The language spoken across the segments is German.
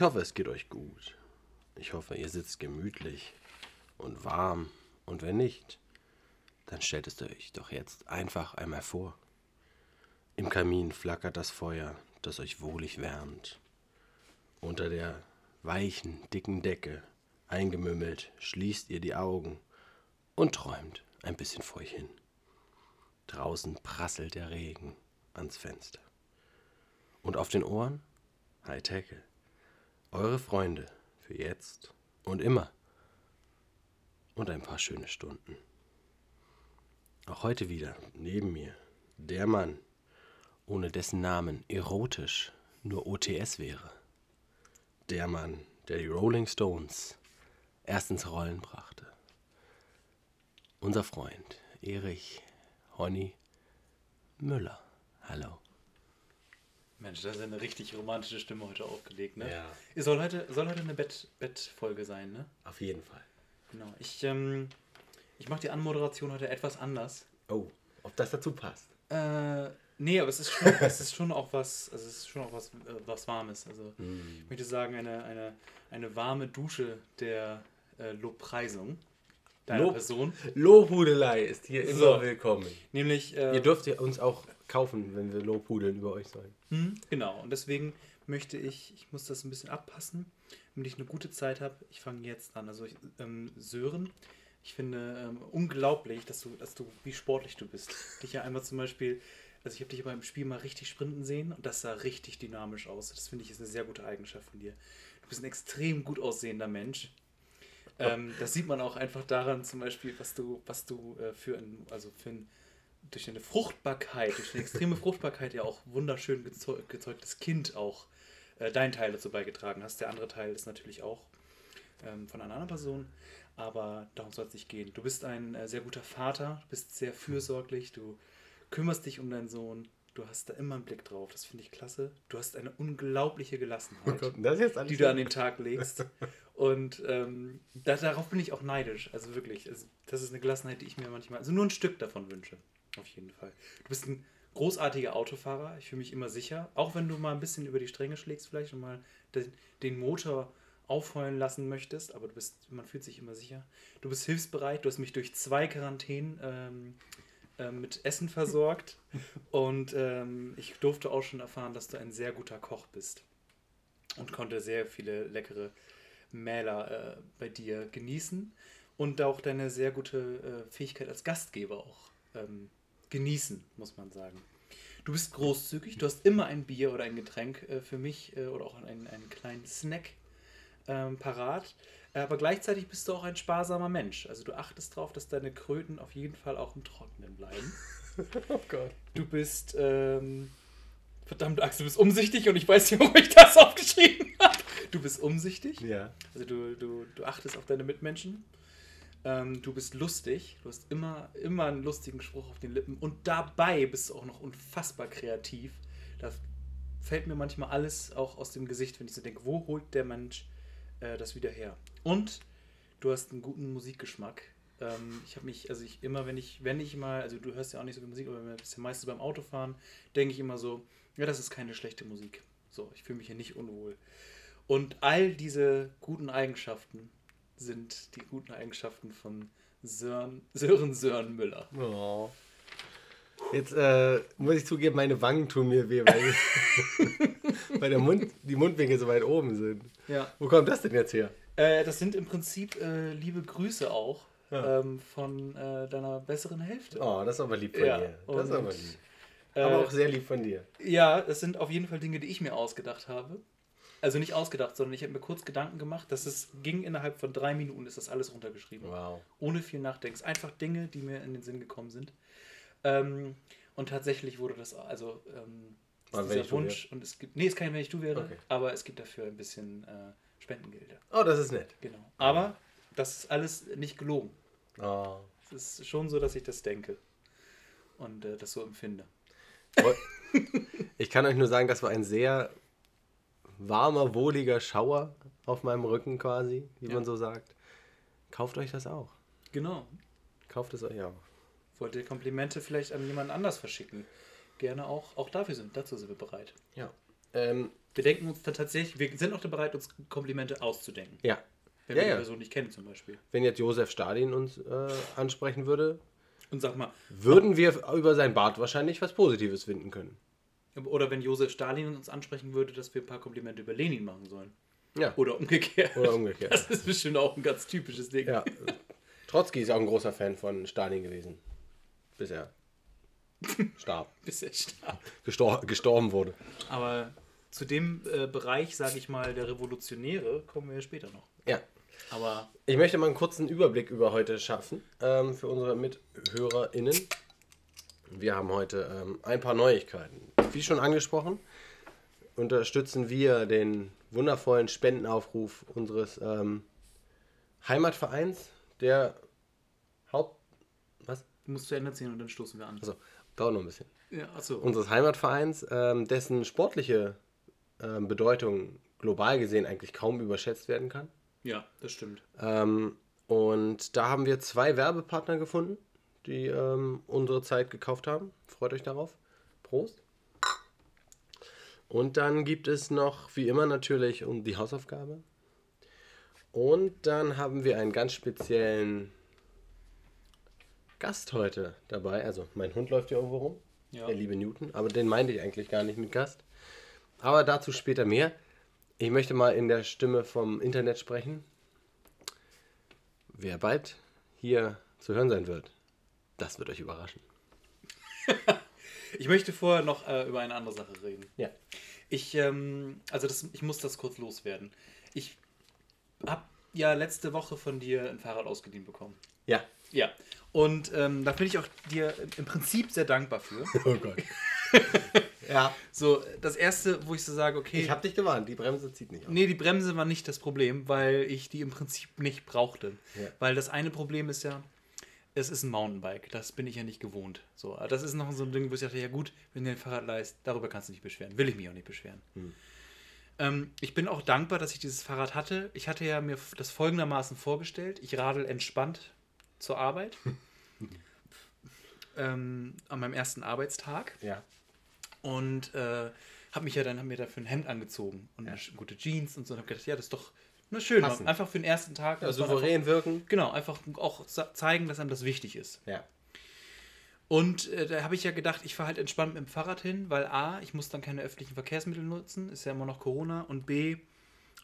Ich hoffe, es geht euch gut. Ich hoffe, ihr sitzt gemütlich und warm. Und wenn nicht, dann stellt es euch doch jetzt einfach einmal vor. Im Kamin flackert das Feuer, das euch wohlig wärmt. Unter der weichen, dicken Decke, eingemümmelt, schließt ihr die Augen und träumt ein bisschen vor euch hin. Draußen prasselt der Regen ans Fenster. Und auf den Ohren Hightecke. Eure Freunde für jetzt und immer. Und ein paar schöne Stunden. Auch heute wieder neben mir der Mann, ohne dessen Namen erotisch nur OTS wäre. Der Mann, der die Rolling Stones erst ins Rollen brachte. Unser Freund Erich Honey Müller. Hallo. Mensch, das ist eine richtig romantische Stimme heute aufgelegt, ne? Ja. Es soll heute, soll heute eine Bett, Bettfolge sein, ne? Auf jeden Fall. Genau. Ich, ähm, ich mache die Anmoderation heute etwas anders. Oh, ob das dazu passt. Äh, nee, aber es ist schon, es ist schon auch was, also es ist schon auch was, äh, was Warmes. Also Hm. ich möchte sagen, eine, eine, eine warme Dusche der äh, Lobpreisung deiner Lob- Person. Lobhudelei ist hier immer So. willkommen. Nämlich, äh, Ihr dürft uns auch kaufen, wenn wir Lobhudeln über euch sollen. Hm, genau, und deswegen möchte ich, ich muss das ein bisschen abpassen, damit ich eine gute Zeit habe. Ich fange jetzt an. Also ich, ähm, Sören, ich finde ähm, unglaublich, dass du, dass du, wie sportlich du bist. Dich ja einmal zum Beispiel, also ich habe dich beim Spiel mal richtig sprinten sehen und das sah richtig dynamisch aus. Das finde ich ist eine sehr gute Eigenschaft von dir. Du bist ein extrem gut aussehender Mensch. Ähm, das sieht man auch einfach daran, zum Beispiel, was du, was du äh, für ein, also für ein, durch deine Fruchtbarkeit, durch eine extreme Fruchtbarkeit ja auch wunderschön gezeu gezeugtes Kind auch äh, deinen Teil dazu beigetragen hast. Der andere Teil ist natürlich auch ähm, von einer anderen Person, aber darum soll es nicht gehen. Du bist ein äh, sehr guter Vater, du bist sehr fürsorglich, du kümmerst dich um deinen Sohn, du hast da immer einen Blick drauf. Das finde ich klasse. Du hast eine unglaubliche Gelassenheit das jetzt alles die du an den Tag legst. Und ähm, da, darauf bin ich auch neidisch. Also wirklich, also, das ist eine Gelassenheit, die ich mir manchmal, also nur ein Stück davon wünsche. Auf jeden Fall. Du bist ein großartiger Autofahrer. Ich fühle mich immer sicher. Auch wenn du mal ein bisschen über die Stränge schlägst, vielleicht und mal den, den Motor aufheulen lassen möchtest, aber du bist, man fühlt sich immer sicher. Du bist hilfsbereit. Du hast mich durch zwei Quarantänen ähm, ähm, mit Essen versorgt. Und ähm, ich durfte auch schon erfahren, dass du ein sehr guter Koch bist. Und konnte sehr viele leckere Mäler äh, bei dir genießen. Und auch deine sehr gute äh, Fähigkeit als Gastgeber auch ähm, genießen, muss man sagen. Du bist großzügig, du hast immer ein Bier oder ein Getränk äh, für mich äh, oder auch einen, einen kleinen Snack ähm, parat. Aber gleichzeitig bist du auch ein sparsamer Mensch. Also du achtest darauf, dass deine Kröten auf jeden Fall auch im Trockenen bleiben. Oh Gott. Du bist, ähm, verdammt, Axel, du bist umsichtig und ich weiß nicht, warum ich das aufgeschrieben habe. Du bist umsichtig. Ja. Also du, du, du achtest auf deine Mitmenschen. Ähm, du bist lustig. Du hast immer, immer einen lustigen Spruch auf den Lippen. Und dabei bist du auch noch unfassbar kreativ. Da fällt mir manchmal alles auch aus dem Gesicht, wenn ich so denke, wo holt der Mensch äh, das wieder her? Und du hast einen guten Musikgeschmack. Ähm, ich habe mich, also ich immer, wenn ich, wenn ich mal, also du hörst ja auch nicht so viel Musik, aber du bist ja meistens beim Autofahren, denke ich immer so, ja, das ist keine schlechte Musik. So, ich fühle mich hier nicht unwohl. Und all diese guten Eigenschaften sind die guten Eigenschaften von Sören, Sören Sören Müller. Oh. Jetzt äh, muss ich zugeben, meine Wangen tun mir weh, weil, weil der Mund, die Mundwinkel so weit oben sind. Ja. Wo kommt das denn jetzt her? Äh, das sind im Prinzip äh, liebe Grüße auch Ja. ähm, von äh, deiner besseren Hälfte. Oh, das ist aber lieb von Ja, dir. Das ist aber lieb. Äh, Aber auch sehr lieb von dir. Ja, das sind auf jeden Fall Dinge, die ich mir ausgedacht habe. Also nicht ausgedacht, sondern ich habe mir kurz Gedanken gemacht, dass es ging innerhalb von drei Minuten, ist das alles runtergeschrieben. Wow. Ohne viel Nachdenken. Einfach Dinge, die mir in den Sinn gekommen sind. Ähm, und tatsächlich wurde das, also ähm, ist dieser Wunsch, und es gibt, nee, es kann nicht, wenn ich du wäre, Okay. aber es gibt dafür ein bisschen äh, Spendengelder. Oh, das ist nett. Genau. Aber das ist alles nicht gelogen. Oh. Es ist schon so, dass ich das denke und äh, das so empfinde. Ich kann euch nur sagen, das war ein sehr warmer, wohliger Schauer auf meinem Rücken quasi, wie Ja. man so sagt. Kauft euch das auch. Genau. Kauft es euch auch. Wollt ihr Komplimente vielleicht an jemanden anders verschicken? Gerne auch. Auch dafür sind, dazu sind wir bereit. Ja. Ähm, Wir denken uns da tatsächlich, wir sind auch bereit, uns Komplimente auszudenken. Ja. Wenn Ja, wir ja. die Person nicht kennen zum Beispiel. Wenn jetzt Josef Stalin uns äh, ansprechen würde, Und sag mal, würden wir über sein Bart wahrscheinlich was Positives finden können. Oder wenn Josef Stalin uns ansprechen würde, dass wir ein paar Komplimente über Lenin machen sollen. Ja. Oder umgekehrt. Oder umgekehrt. Das ist bestimmt auch ein ganz typisches Ding. Ja. Trotzki ist auch ein großer Fan von Stalin gewesen. Bis er starb. Bis er starb. Gestor gestorben wurde. Aber zu dem äh, Bereich, sage ich mal, der Revolutionäre kommen wir später noch. Ja. Aber Ich möchte mal einen kurzen Überblick über heute schaffen ähm, für unsere MithörerInnen. Wir haben heute ähm, ein paar Neuigkeiten. Wie schon angesprochen, unterstützen wir den wundervollen Spendenaufruf unseres ähm, Heimatvereins, der Haupt. Was? du musst zu Ende ziehen und dann stoßen wir an. Also, dauert noch ein bisschen. Ja, achso. Unseres Heimatvereins, ähm, dessen sportliche ähm, Bedeutung global gesehen eigentlich kaum überschätzt werden kann. Ja, das stimmt. Ähm, und da haben wir zwei Werbepartner gefunden, die ähm, unsere Zeit gekauft haben. Freut euch darauf. Prost. Und dann gibt es noch, wie immer natürlich, um die Hausaufgabe. Und dann haben wir einen ganz speziellen Gast heute dabei. Also mein Hund läuft hier irgendwo rum, Ja. der liebe Newton. Aber den meinte ich eigentlich gar nicht mit Gast. Aber dazu später mehr. Ich möchte mal in der Stimme vom Internet sprechen. Wer bald hier zu hören sein wird, das wird euch überraschen. Ich möchte vorher noch äh, über eine andere Sache reden. Ja. Ich, ähm, also das, ich muss das kurz loswerden. Ich habe ja letzte Woche von dir ein Fahrrad ausgeliehen bekommen. Ja. Ja. Und ähm, da bin ich auch dir im Prinzip sehr dankbar für. Oh Gott. ja. So, das erste, wo ich so sage, okay. Ich habe dich gewarnt, die Bremse zieht nicht auf. Nee, die Bremse war nicht das Problem, weil ich die im Prinzip nicht brauchte. Ja. Weil das eine Problem ist ja, es ist ein Mountainbike. Das bin ich ja nicht gewohnt. So, das ist noch so ein Ding, wo ich dachte, ja gut, wenn du ein Fahrrad leist, darüber kannst du nicht beschweren. Will ich mich auch nicht beschweren. Ähm, ich bin auch dankbar, dass ich dieses Fahrrad hatte. Ich hatte ja mir das folgendermaßen vorgestellt. Ich radel entspannt zur Arbeit. ähm, an meinem ersten Arbeitstag Ja. und äh, habe mich ja dann hab mir dafür ein Hemd angezogen und sch- gute Jeans und so und habe gedacht, ja, das ist doch ne, schön, Passend. einfach für den ersten Tag. ja souverän wirken. Einfach, genau, einfach auch zeigen, dass einem das wichtig ist. Ja. Und äh, da habe ich ja gedacht, ich fahre halt entspannt mit dem Fahrrad hin, weil A, ich muss dann keine öffentlichen Verkehrsmittel nutzen, ist ja immer noch Corona und B,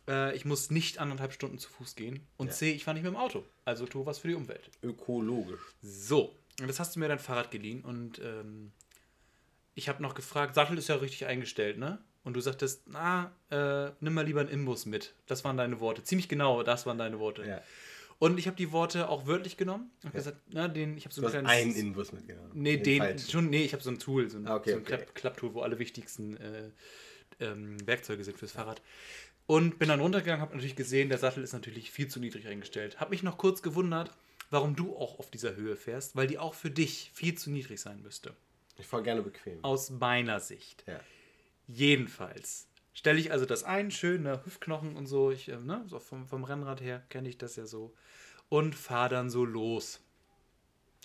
äh, ich muss nicht anderthalb Stunden zu Fuß gehen und Ja. C, ich fahre nicht mit dem Auto, also tu was für die Umwelt. Ökologisch. So, und das hast du mir dein Fahrrad geliehen und ähm, ich habe noch gefragt, Sattel ist ja richtig eingestellt, ne? Und du sagtest, na, äh, nimm mal lieber einen Imbus mit. Das waren deine Worte. Ziemlich genau, das waren deine Worte. Ja. Und ich habe die Worte auch wörtlich genommen und Ja. gesagt, na, den, ich habe so Du ein hast kleines. einen Inbus mitgenommen. Nee, den, falschen. schon, nee, ich habe so ein Tool, so ein, Ah, okay, so ein okay. Klapp, Klapptool, wo alle wichtigsten äh, ähm, Werkzeuge sind fürs Fahrrad. Und bin dann runtergegangen, habe natürlich gesehen, der Sattel ist natürlich viel zu niedrig eingestellt. Habe mich noch kurz gewundert, warum du auch auf dieser Höhe fährst, weil die auch für dich viel zu niedrig sein müsste. Ich fahre gerne bequem. Aus meiner Sicht. Ja. Jedenfalls stelle ich also das ein, schön, ne, Hüftknochen und so, ich, äh, ne, so vom, vom Rennrad her kenne ich das ja so. Und fahre dann so los.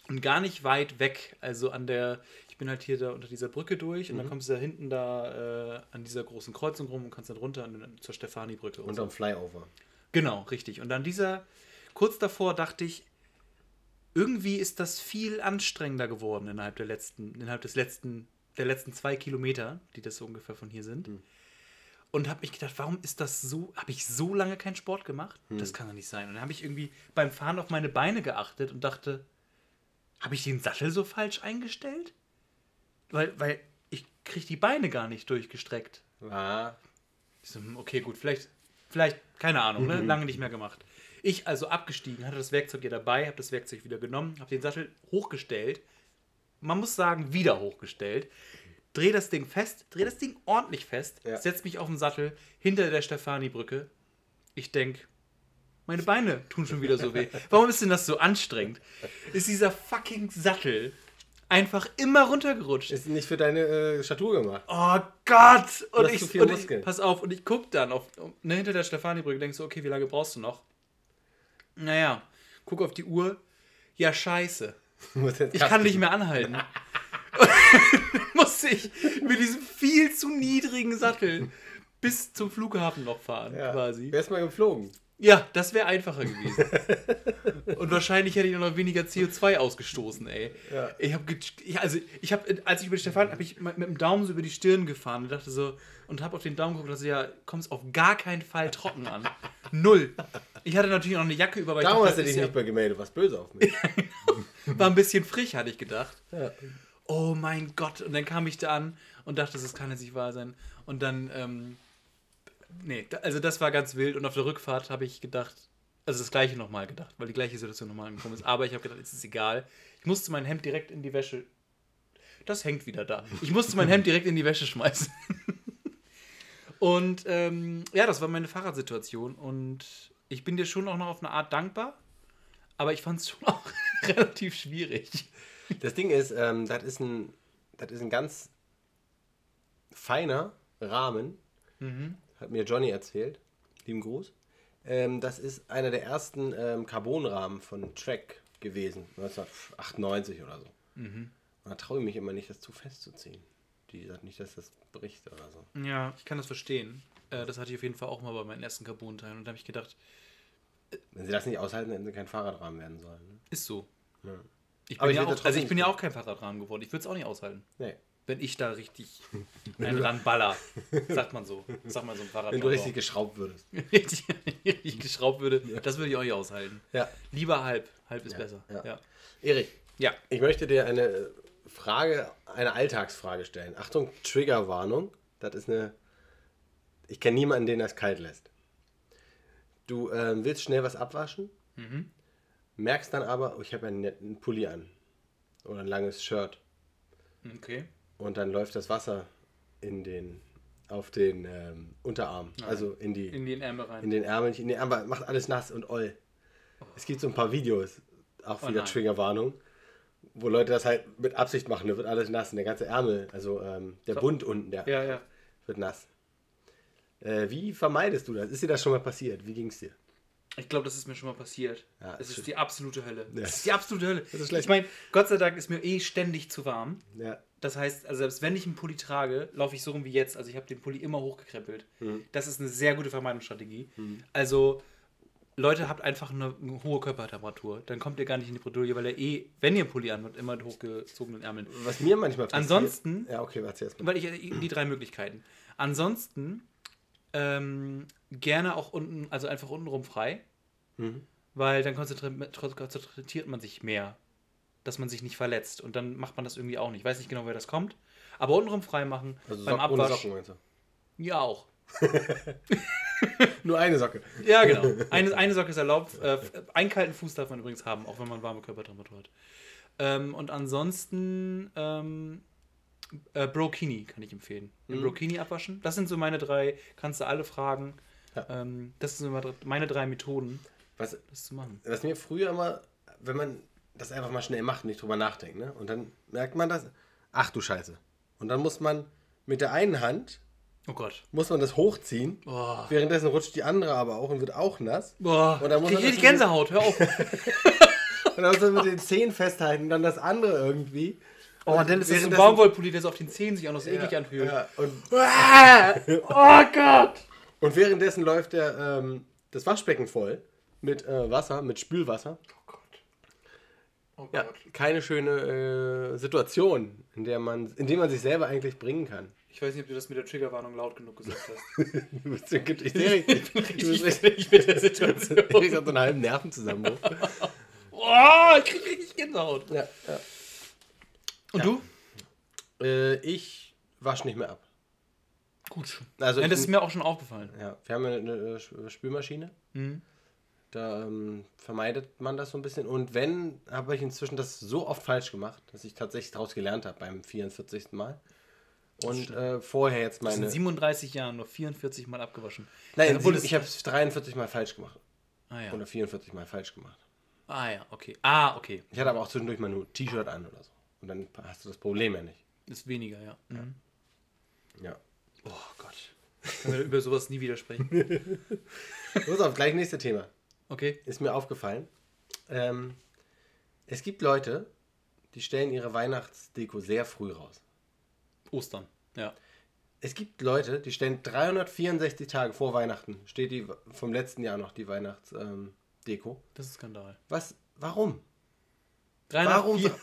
Und gar nicht weit weg, also an der, ich bin halt hier da unter dieser Brücke durch und dann kommst du da hinten da äh, an dieser großen Kreuzung rum und kannst dann runter an, zur Stefani-Brücke. und Und so. am Flyover. Genau, richtig. Und an dieser, kurz davor dachte ich, irgendwie ist das viel anstrengender geworden innerhalb der letzten, innerhalb des letzten, der letzten zwei Kilometer, die das so ungefähr von hier sind. Und habe mich gedacht, warum ist das so, habe ich so lange keinen Sport gemacht? Das kann doch nicht sein. Und dann habe ich irgendwie beim Fahren auf meine Beine geachtet und dachte, habe ich den Sattel so falsch eingestellt? Weil, weil ich kriege die Beine gar nicht durchgestreckt. Ah, so, hm, okay, gut, vielleicht, vielleicht, keine Ahnung, ne? lange nicht mehr gemacht. Ich also abgestiegen, hatte das Werkzeug hier dabei, habe das Werkzeug wieder genommen, habe den Sattel hochgestellt. Man muss sagen, wieder hochgestellt. Dreh das Ding fest, dreh das Ding ordentlich fest, Ja. setz mich auf den Sattel hinter der Stefani-Brücke. Ich denke, meine Beine tun schon wieder so weh. Warum ist denn das so anstrengend? Ist dieser fucking Sattel einfach immer runtergerutscht. ist nicht für deine äh, Statur gemacht. Oh Gott! Und ich, zu und ich pass auf, und ich guck dann auf, ne, hinter der Stefani-Brücke, denkst so, okay, wie lange brauchst du noch? Naja, guck auf die Uhr. Ja, scheiße. Ich kann nicht mehr anhalten. muss ich mit diesem viel zu niedrigen Sattel bis zum Flughafen noch fahren, quasi. Wärst mal geflogen. Ja, das wäre einfacher gewesen. Und wahrscheinlich hätte ich noch weniger CO2 ausgestoßen, ey. Ja. Ich habe, also ich habe, als ich über die Stadt habe ich mit dem Daumen so über die Stirn gefahren und dachte so und habe auf den Daumen geguckt dachte, ja, kommst auf gar keinen Fall trocken an. Null. Ich hatte natürlich noch eine Jacke über, weil Darum ich hast du dich nicht mehr gemeldet, was böse auf mich. war ein bisschen frisch, hatte ich gedacht. ja. Oh mein Gott. Und dann kam ich da an und dachte, das kann jetzt nicht wahr sein. Und dann, ähm, nee, also das war ganz wild. Und auf der Rückfahrt habe ich gedacht, also das gleiche nochmal gedacht, weil die gleiche Situation nochmal angekommen ist. Aber ich habe gedacht, es ist egal. Ich musste mein Hemd direkt in die Wäsche. Das hängt wieder da. Ich musste mein Hemd direkt in die Wäsche schmeißen. Und ähm, ja, das war meine Fahrradsituation. Und ich bin dir schon auch noch auf eine Art dankbar. Aber ich fand es schon auch relativ schwierig. Das Ding ist, ähm, das ist ein, das ist ein ganz feiner Rahmen, hat mir Johnny erzählt. Lieben Gruß. Ähm, das ist einer der ersten ähm, Carbonrahmen von Trek gewesen, 1998 oder so. Und da traue ich mich immer nicht, das zu festzuziehen. Die sagt nicht, dass das bricht oder so. Ja, ich kann das verstehen. Äh, das hatte ich auf jeden Fall auch mal bei meinen ersten Carbon-Teilen. Und da habe ich gedacht, Wenn sie das nicht aushalten, hätten sie kein Fahrradrahmen werden sollen. Ne? ist so. Ja. Ich bin, ich ja würd auch, also ich bin ja auch kein Fahrradrahmen geworden. Ich würde es auch nicht aushalten. Nee. Wenn ich da richtig einen ranballer, sagt man so. Sag mal so ein Fahrrad. Wenn du richtig geschraubt würdest. richtig, richtig geschraubt würde, das würde ich auch nicht aushalten. Ja. Lieber halb. Halb ist Ja, besser. ja. Ja. Erik, ja. Ich möchte dir eine Frage, eine Alltagsfrage stellen. Achtung, Triggerwarnung. Das ist eine. Ich kenne niemanden, den das kalt lässt. Du ähm, willst schnell was abwaschen, merkst dann aber, oh, ich habe einen netten Pulli an. Oder ein langes Shirt. Okay. Und dann läuft das Wasser in den, auf den ähm, Unterarm. Also in die. In den Ärmel rein. in den Ärmeln, in den Ärmel, macht alles nass und oll. Es gibt so ein paar Videos, auch Oh wieder nein. Triggerwarnung, wo Leute das halt mit Absicht machen, da wird alles nass und der ganze Ärmel, also ähm, der Bund unten, der ja, ja. wird nass. Äh, wie vermeidest du das? Ist dir das schon mal passiert? Wie ging es dir? Ich glaube, das ist mir schon mal passiert. Ja, es ist ist die absolute Hölle. Ja. Es ist die absolute Hölle. ist schlecht. ich meine, Gott sei Dank ist mir eh ständig zu warm. Ja. Das heißt, also selbst wenn ich einen Pulli trage, laufe ich so rum wie jetzt. Also ich habe den Pulli immer hochgekrempelt. Das ist eine sehr gute Vermeidungsstrategie. Also Leute, habt einfach eine, hohe Körpertemperatur. Dann kommt ihr gar nicht in die Bredouille, weil ihr eh, wenn ihr einen Pulli anhabt, immer mit hochgezogenen Ärmeln. Was mir manchmal passiert. Ansonsten- Ja, okay, warte mal. Weil ich äh, die drei Möglichkeiten. Ansonsten ähm, gerne auch unten, also einfach untenrum frei, Mhm. weil dann konzentriert, man sich mehr, dass man sich nicht verletzt. Und dann macht man das irgendwie auch nicht. Ich weiß nicht genau, wer das kommt. Aber untenrum frei machen Also beim Sock, Abwasch. Socken meinst du? Ja, auch. Nur eine Socke. Ja, genau. Eine, eine Socke ist erlaubt. Äh, einen kalten Fuß darf man übrigens haben, auch wenn man warme Körpertemperatur hat. Ähm, und ansonsten ähm, äh, Brokini kann ich empfehlen. Mhm. Brokini abwaschen. Das sind so meine drei, kannst du alle fragen. Ja. Ähm, das sind so meine- meine drei Methoden, Was, das zu machen. was mir früher immer, wenn man das einfach mal schnell macht und nicht drüber nachdenkt, ne? Und dann merkt man das, ach du Scheiße. Und dann muss man mit der einen Hand, Oh Gott. muss man das hochziehen. Boah. Währenddessen rutscht die andere aber auch und wird auch nass. Boah. Und dann muss ich man krieg das richtig Gänsehaut, hör auf. Und dann muss man mit den Zehen festhalten, dann das andere irgendwie. Oh, und dann ist das ein Baumwollpulli, der so auf den Zähnen sich auch noch so eklig anfühlt. Ja, und, Oh Gott. und währenddessen läuft der, ähm, das Waschbecken voll mit äh, Wasser, mit Spülwasser. Oh Gott. Oh Ja, keine schöne äh, Situation, in der man, in der man sich selber eigentlich bringen kann. Ich weiß nicht, ob du das mit der Triggerwarnung laut genug gesagt hast. Du bist, ich sehe richtig, mit der Situation. Erik hat so einen halben Nervenzusammenbruch. Boah, ich krieg richtig Gänsehaut. Ja, ja. Und du? Äh, ich wasche nicht mehr ab. Gut. Also ja, ich- das ist mir auch schon aufgefallen. Ja, wir haben ja eine Sch- Spülmaschine. Mhm. Da ähm, vermeidet man das so ein bisschen. Und wenn, habe ich inzwischen das so oft falsch gemacht, dass ich tatsächlich daraus gelernt habe beim 44. Mal. Und äh, vorher jetzt Du hast in meine. 37 Jahren nur 44 Mal abgewaschen. Nein, es- ich habe es 43 Mal falsch gemacht. Ah ja. Oder 44 Mal falsch gemacht. Ah ja, okay. Ah, okay. Ich hatte aber auch zwischendurch mal nur T-Shirt an oder so. Und dann hast du das Problem ja nicht. Ist weniger, ja. Mhm. Ja. Oh Gott. Können wir über sowas nie wieder sprechen. Los auf, gleich nächste Thema. Okay. Ist mir aufgefallen. Ähm, es gibt Leute, die stellen ihre Weihnachtsdeko sehr früh raus. Ostern. Ja. Es gibt Leute, die stellen 364 Tage vor Weihnachten, steht die vom letzten Jahr noch die Weihnachtsdeko. Ähm. Das ist Skandal. Was? Warum? 304 Warum,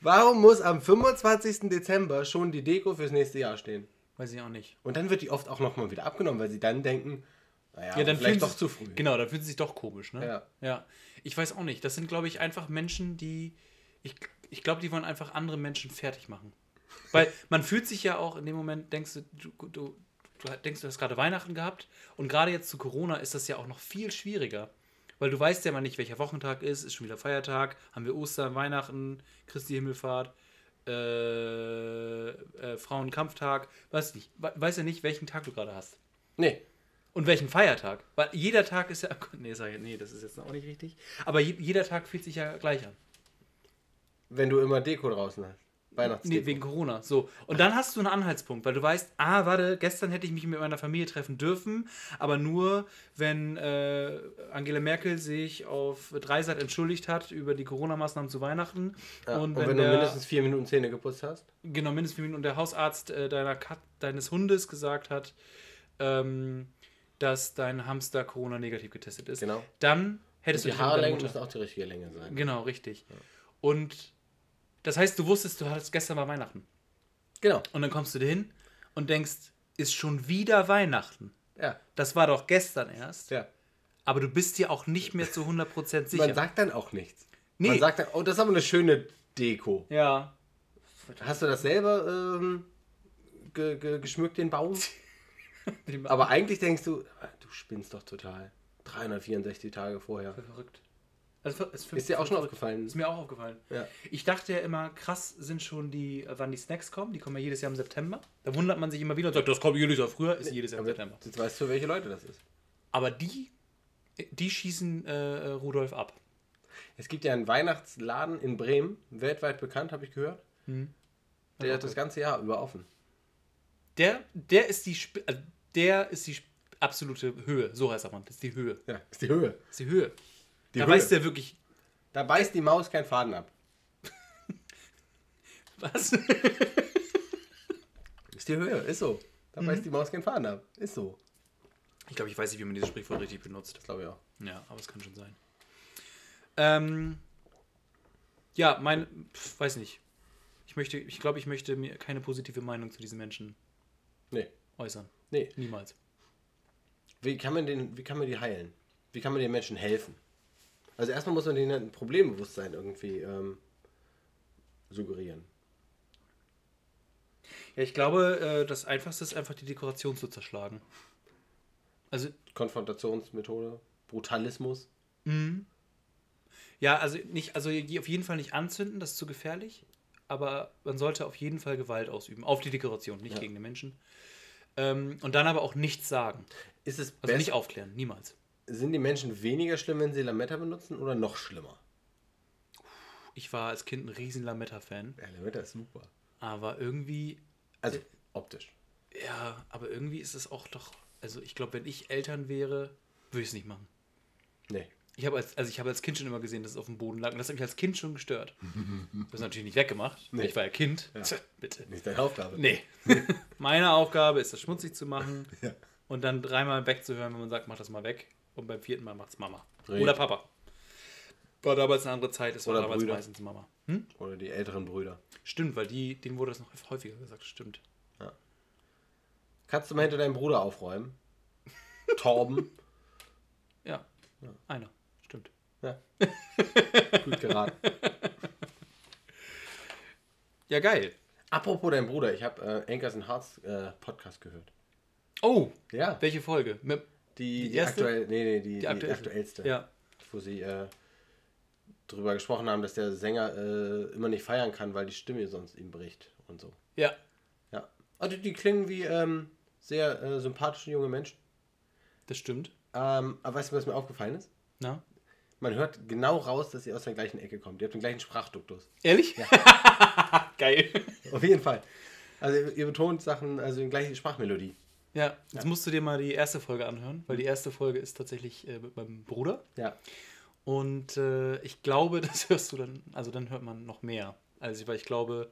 warum muss am 25. Dezember schon die Deko fürs nächste Jahr stehen? Weiß ich auch nicht. Und dann wird die oft auch nochmal wieder abgenommen, weil sie dann denken, naja, Ja, dann vielleicht doch zu früh. Genau, dann fühlt sie sich doch komisch, ne? Ja. Ja. Ich weiß auch nicht. Das sind, glaube ich, einfach Menschen, die. Ich, ich glaube, die wollen einfach andere Menschen fertig machen. Weil man fühlt sich ja auch in dem Moment, denkst du, du, du, du denkst, du hast gerade Weihnachten gehabt und gerade jetzt zu Corona ist das ja auch noch viel schwieriger. Weil du weißt ja mal nicht, welcher Wochentag ist, ist schon wieder Feiertag, haben wir Ostern, Weihnachten, Christi Himmelfahrt, äh, äh, Frauenkampftag, weiß nicht, we- weiß ja nicht, welchen Tag du gerade hast. Nee, Und welchen Feiertag? Weil jeder Tag ist ja. Nee, sag ich, nee, das ist jetzt auch nicht richtig. Aber je, jeder Tag fühlt sich ja gleich an. wenn du immer Deko draußen hast. Weihnachtsdeko. Nee, wegen Corona. So. Und dann hast du einen Anhaltspunkt, weil du weißt, ah, warte, gestern hätte ich mich mit meiner Familie treffen dürfen, aber nur, wenn äh, Angela Merkel sich auf Dreisat entschuldigt hat über die Corona-Maßnahmen zu Weihnachten. ja. Und, und, wenn, wenn du der, mindestens vier Minuten Zähne geputzt hast. genau, mindestens vier Minuten und der Hausarzt äh, deiner Kat deines Hundes gesagt hat, ähm, dass dein Hamster Corona-negativ getestet ist. Genau. Dann hättest Die du Haarlängen Mutter- müssen auch die richtige Länge sein. Genau, richtig. Und das heißt, du wusstest, du hattest gestern mal Weihnachten. Genau. Und dann kommst du dahin und denkst, ist schon wieder Weihnachten. Ja. Das war doch gestern erst. ja. Aber du bist dir auch nicht mehr zu 100% sicher. Man sagt dann auch nichts. Nee. Man sagt dann, oh, das ist aber eine schöne Deko. ja. Hast du das selber ähm, ge ge geschmückt, den Baum? Aber eigentlich denkst du, ah, du spinnst doch total. 364 Tage vorher. Verrückt. Also, es für- Ist dir auch schon aufgefallen? Ist mir auch aufgefallen. Ja. Ich dachte ja immer, krass sind schon die, wann die Snacks kommen. Die kommen ja jedes Jahr im September. Da wundert man sich immer wieder und sagt, das kommt jedes Jahr früher, ist jedes Jahr im September. jetzt weißt du, welche Leute das ist. Aber die, die schießen äh, Rudolf ab. Es gibt ja einen Weihnachtsladen in Bremen, weltweit bekannt, habe ich gehört. Der hat das ganze Jahr über offen. Der, der ist die, äh, der ist die absolute Höhe. So heißt er man. Das ist die Höhe. Ja, ist die Höhe. Das ist die Höhe. Die da Höhe. weiß der wirklich. Da beißt die Maus keinen Faden ab. Was? Ist die Höhe, ist so. Da Mhm. beißt die Maus keinen Faden ab. Ist so. Ich glaube, ich weiß nicht, wie man dieses Sprichwort richtig benutzt. Das glaube ich auch. Ja, aber es kann schon sein. Ähm, ja, mein, pf, weiß nicht. Ich möchte, ich glaube, ich möchte mir keine positive Meinung zu diesen Menschen Nee. äußern. Nee. Niemals. Wie kann man den, wie kann man die heilen? Wie kann man den Menschen helfen? Also erstmal muss man denen ein Problembewusstsein irgendwie ähm, suggerieren. Ja, ich glaube, äh, das Einfachste ist einfach die Dekoration zu zerschlagen. Also, Konfrontationsmethode, Brutalismus. ja, also nicht, also auf jeden Fall nicht anzünden, das ist zu gefährlich. Aber man sollte auf jeden Fall Gewalt ausüben. Auf die Dekoration, nicht Ja. gegen den Menschen. Ähm, und dann aber auch nichts sagen. Ist es Also nicht aufklären, niemals. Sind die Menschen weniger schlimm, wenn sie Lametta benutzen oder noch schlimmer? Ich war als Kind ein riesen Lametta-Fan. Ja, Lametta ist super. Aber irgendwie, Also optisch. ja, aber irgendwie ist es auch doch, also ich glaube, wenn ich Eltern wäre, würde ich es nicht machen. Nee. Ich habe als, also ich habe als Kind schon immer gesehen, dass es auf dem Boden lag. Und das hat mich als Kind schon gestört. Das ist natürlich nicht weggemacht. Nee. Ich war ja Kind. Tja, bitte. Nicht deine Aufgabe. Nee. Meine Aufgabe ist, das schmutzig zu machen Ja. und dann dreimal wegzuhören, wenn man sagt, mach das mal weg. Und beim vierten Mal macht's Mama. Richtig. Oder Papa. War damals eine andere Zeit, es war Oder damals Brüder. meistens Mama. Hm? Oder die älteren Brüder. Stimmt, weil die, denen wurde das noch häufiger gesagt. Stimmt. Kannst du mal hinter deinem Bruder aufräumen? Torben. Ja. Einer. Stimmt. Ja. Gut geraten. Ja, geil. Apropos dein Bruder, ich habe äh, Anchors and Hearts äh, Podcast gehört. Oh, Ja. welche Folge? Mit, Die, Die die, aktuell, nee, nee, die, die, aktuellste. aktuellste. ja. Wo sie äh, drüber gesprochen haben, dass der Sänger äh, immer nicht feiern kann, weil die Stimme sonst ihm bricht und so. Ja. Ja. Also die klingen wie ähm, sehr äh, sympathische junge Menschen. Das stimmt. Ähm, aber weißt du, was mir aufgefallen ist? Na? Man hört genau raus, dass ihr aus der gleichen Ecke kommt. Ihr habt den gleichen Sprachduktus. Ehrlich? geil. Auf jeden Fall. Also ihr betont Sachen, also die gleiche Sprachmelodie. Ja, jetzt musst du dir mal die erste Folge anhören, weil die erste Folge ist tatsächlich äh, mit meinem Bruder. Ja. Und äh, ich glaube, das hörst du dann, also dann hört man noch mehr. Also, weil ich glaube,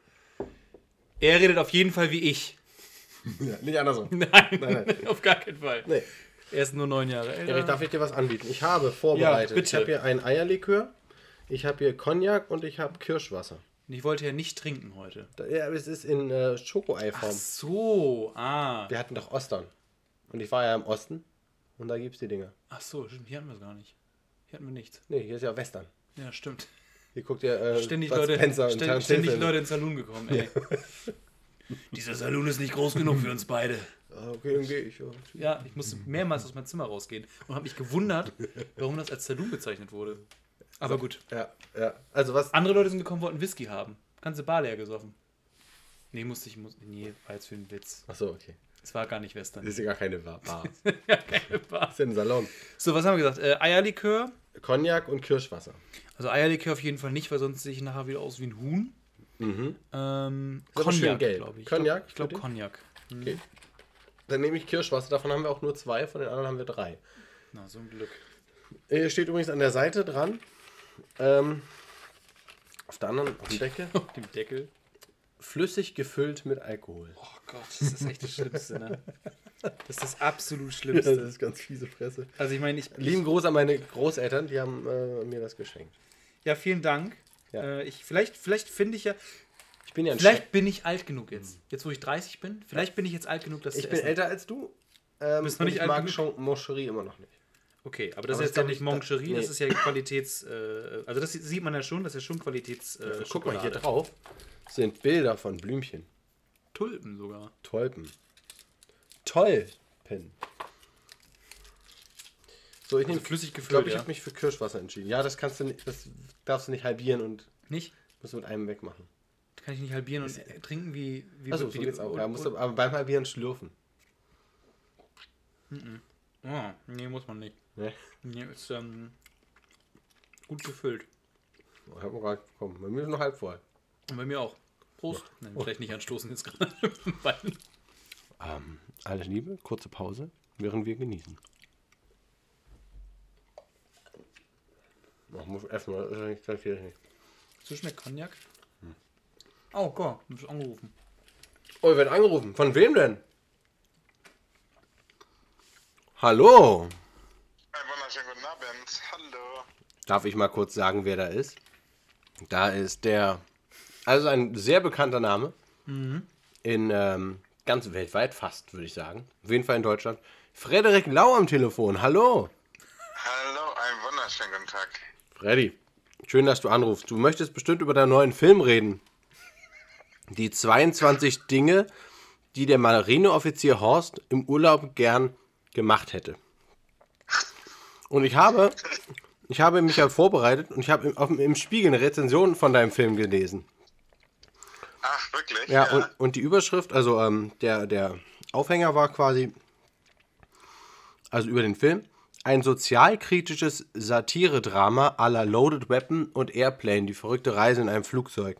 er redet auf jeden Fall wie ich. Ja, nicht andersrum. Nein, nein. auf gar keinen Fall. Nee. Er ist nur neun Jahre älter. Erich, darf ich dir was anbieten? Ich habe vorbereitet. Ja, bitte. Ich habe hier ein Eierlikör, ich habe hier Cognac und ich habe Kirschwasser. Und ich wollte ja nicht trinken heute. Ja, es ist in äh, Schokoeiform. Ach so, ah. Wir hatten doch Ostern. Und ich war ja im Osten und da gibt's die Dinger. Ach so, stimmt, hier hatten wir es gar nicht. Hier hatten wir nichts. Nee, hier ist ja Western. Ja, stimmt. Hier guckt ihr äh, Ständig, Leute, Spencer ständig, ständig. Leute ins Saloon gekommen, ey. Dieser Saloon ist nicht groß genug für uns beide. Ah, Okay, dann gehe ich. Ja. Ja, ich musste mehrmals aus meinem Zimmer rausgehen und habe mich gewundert, warum das als Saloon bezeichnet wurde. Aber gut. ja, ja. Also was? Andere Leute sind gekommen, wollten Whisky haben. Ganze Bar leer gesoffen. Nee, musste ich, muss, nee, war jetzt für einen Witz. Ach so, okay. Es war gar nicht Western. Das ist ja gar keine Bar. Bar. ja keine Bar. Das ist ja ein Salon. So, was haben wir gesagt? Äh, Eierlikör. Cognac und Kirschwasser. Also Eierlikör auf jeden Fall nicht, weil sonst sehe ich nachher wieder aus wie ein Huhn. Mhm. Ähm, Cognac, glaube ich. Cognac Ich glaube glaub? Cognac. Okay. Dann nehme ich Kirschwasser. Davon haben wir auch nur zwei, von den anderen haben wir drei. Na, so ein Glück. Hier steht übrigens an der Seite dran. Ähm, auf der anderen, auf dem Deckel. Auf dem Deckel. Flüssig gefüllt mit Alkohol. Oh Gott, das ist echt das Schlimmste, ne? Das ist das absolut Das Schlimmste. ist ganz fiese Fresse. Also ich meine, ich... Lieben Gruß an meine Großeltern, die haben äh, mir das geschenkt. Ja, vielen Dank. Ja. Äh, ich, vielleicht vielleicht finde ich ja... Ich bin ja ein Vielleicht bin ich alt genug jetzt. Jetzt, wo ich 30 bin. Vielleicht bin ich jetzt alt genug, das Ich bin essen. älter als du. Ähm, Bist noch nicht ich alt mag genug? schon Moncherie immer noch nicht. Okay, aber das Aber ist jetzt das ja nicht ich- Moncherie, das nee. ist ja Qualitäts... Äh, also das sieht man ja schon, das ist ja schon Qualitäts... Äh, Guck mal hier drauf. Sind Bilder von Blümchen. Tulpen sogar. Tulpen. Tolpen. So, ich nehme Also flüssig Ich gefüllt, glaube, ich ja. habe mich für Kirschwasser entschieden. Ja, das kannst du nicht, das darfst du nicht halbieren und Nicht? musst du mit einem wegmachen. Kann ich nicht halbieren und äh, trinken wie... wie Achso, wie so die- geht's auch. Ja, musst du aber beim Halbieren schlürfen. Ah, nee, muss man nicht. Ne? Nee, ist ähm, gut gefüllt. Ich hab gerade komm, bei mir ist noch halb voll. Und bei mir auch. Prost. Nein, vielleicht nicht anstoßen jetzt gerade. Ähm, alles Liebe, kurze Pause, während wir genießen. Ich muss essen, das ist ja nicht gleich hier. So schmeckt Cognac. Oh Gott, du bist angerufen. Oh, wir werden angerufen. Von wem denn? Hallo. Einen wunderschönen guten Abend. Hallo. Darf ich mal kurz sagen, wer da ist? Da ist der, also ein sehr bekannter Name. In ähm, ganz weltweit fast, würde ich sagen. Auf jeden Fall in Deutschland. Frederik Lau am Telefon. Hallo. Hallo, einen wunderschönen guten Tag. Freddy, schön, dass du anrufst. Du möchtest bestimmt über deinen neuen Film reden. Die 22 Dinge, die der Marineoffizier Horst im Urlaub gern gemacht hätte. Und ich habe, ich habe mich ja vorbereitet und ich habe im, im Spiegel eine Rezension von deinem Film gelesen. Ach, wirklich? Ja, Und, und die Überschrift, also ähm, der, der Aufhänger war quasi, also über den Film, ein sozialkritisches Satire-Drama à la Loaded Weapon und Airplane, die verrückte Reise in einem Flugzeug.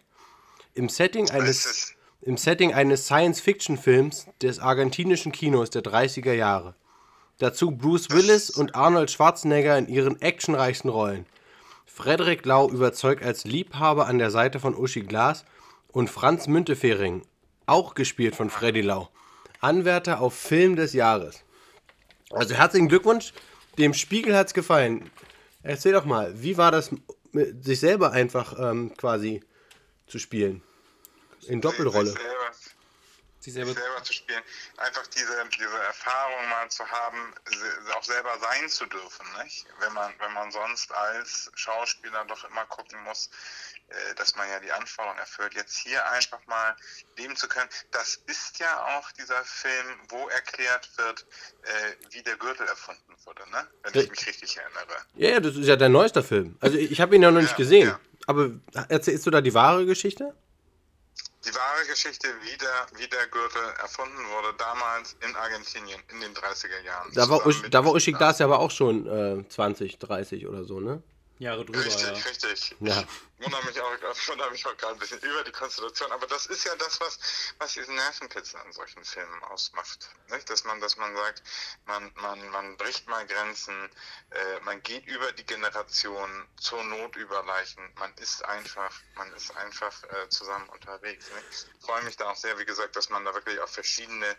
Im Setting eines, es? im Setting eines Science-Fiction-Films des argentinischen Kinos der 30er Jahre. Dazu Bruce Willis und Arnold Schwarzenegger in ihren actionreichsten Rollen. Frederik Lau überzeugt als Liebhaber an der Seite von Uschi Glas und Franz Müntefering, auch gespielt von Freddy Lau, Anwärter auf Film des Jahres. Also herzlichen Glückwunsch, dem Spiegel hat's gefallen. Erzähl doch mal, wie war das, mit sich selber einfach ähm, quasi zu spielen? In Doppelrolle. Sich selber, Sich selber. selber zu spielen. Einfach diese, diese Erfahrung mal zu haben, auch selber sein zu dürfen. Nicht? Wenn, man, wenn man sonst als Schauspieler doch immer gucken muss, äh, dass man ja die Anforderungen erfüllt, jetzt hier einfach mal leben zu können. Das ist ja auch dieser Film, wo erklärt wird, äh, wie der Gürtel erfunden wurde, ne? wenn ich mich richtig erinnere. Ja, ja, das ist ja dein neuester Film. Also ich, ich habe ihn ja noch nicht Ja, gesehen. ja. Aber erzählst du da die wahre Geschichte? Die wahre Geschichte, wie der, wie der Gürtel erfunden wurde, damals in Argentinien in den 30er Jahren. Da war, Usch, da war Uschi Glas. Glas ja aber auch schon äh, 20, 30 oder so, ne? Jahre drüber. Richtig, ja. richtig. Ja. Ich wundere mich auch, ich wundere mich auch gerade ein bisschen über die Konstellation, aber das ist ja das, was, was diesen Nervenkitzel an solchen Filmen ausmacht. Nicht? Dass man, dass man sagt, man, man, man bricht mal Grenzen, äh, man geht über die Generation zur Not über Leichen, man ist einfach, man ist einfach äh, zusammen unterwegs. Nicht? Ich freue mich da auch sehr, wie gesagt, dass man da wirklich auch verschiedene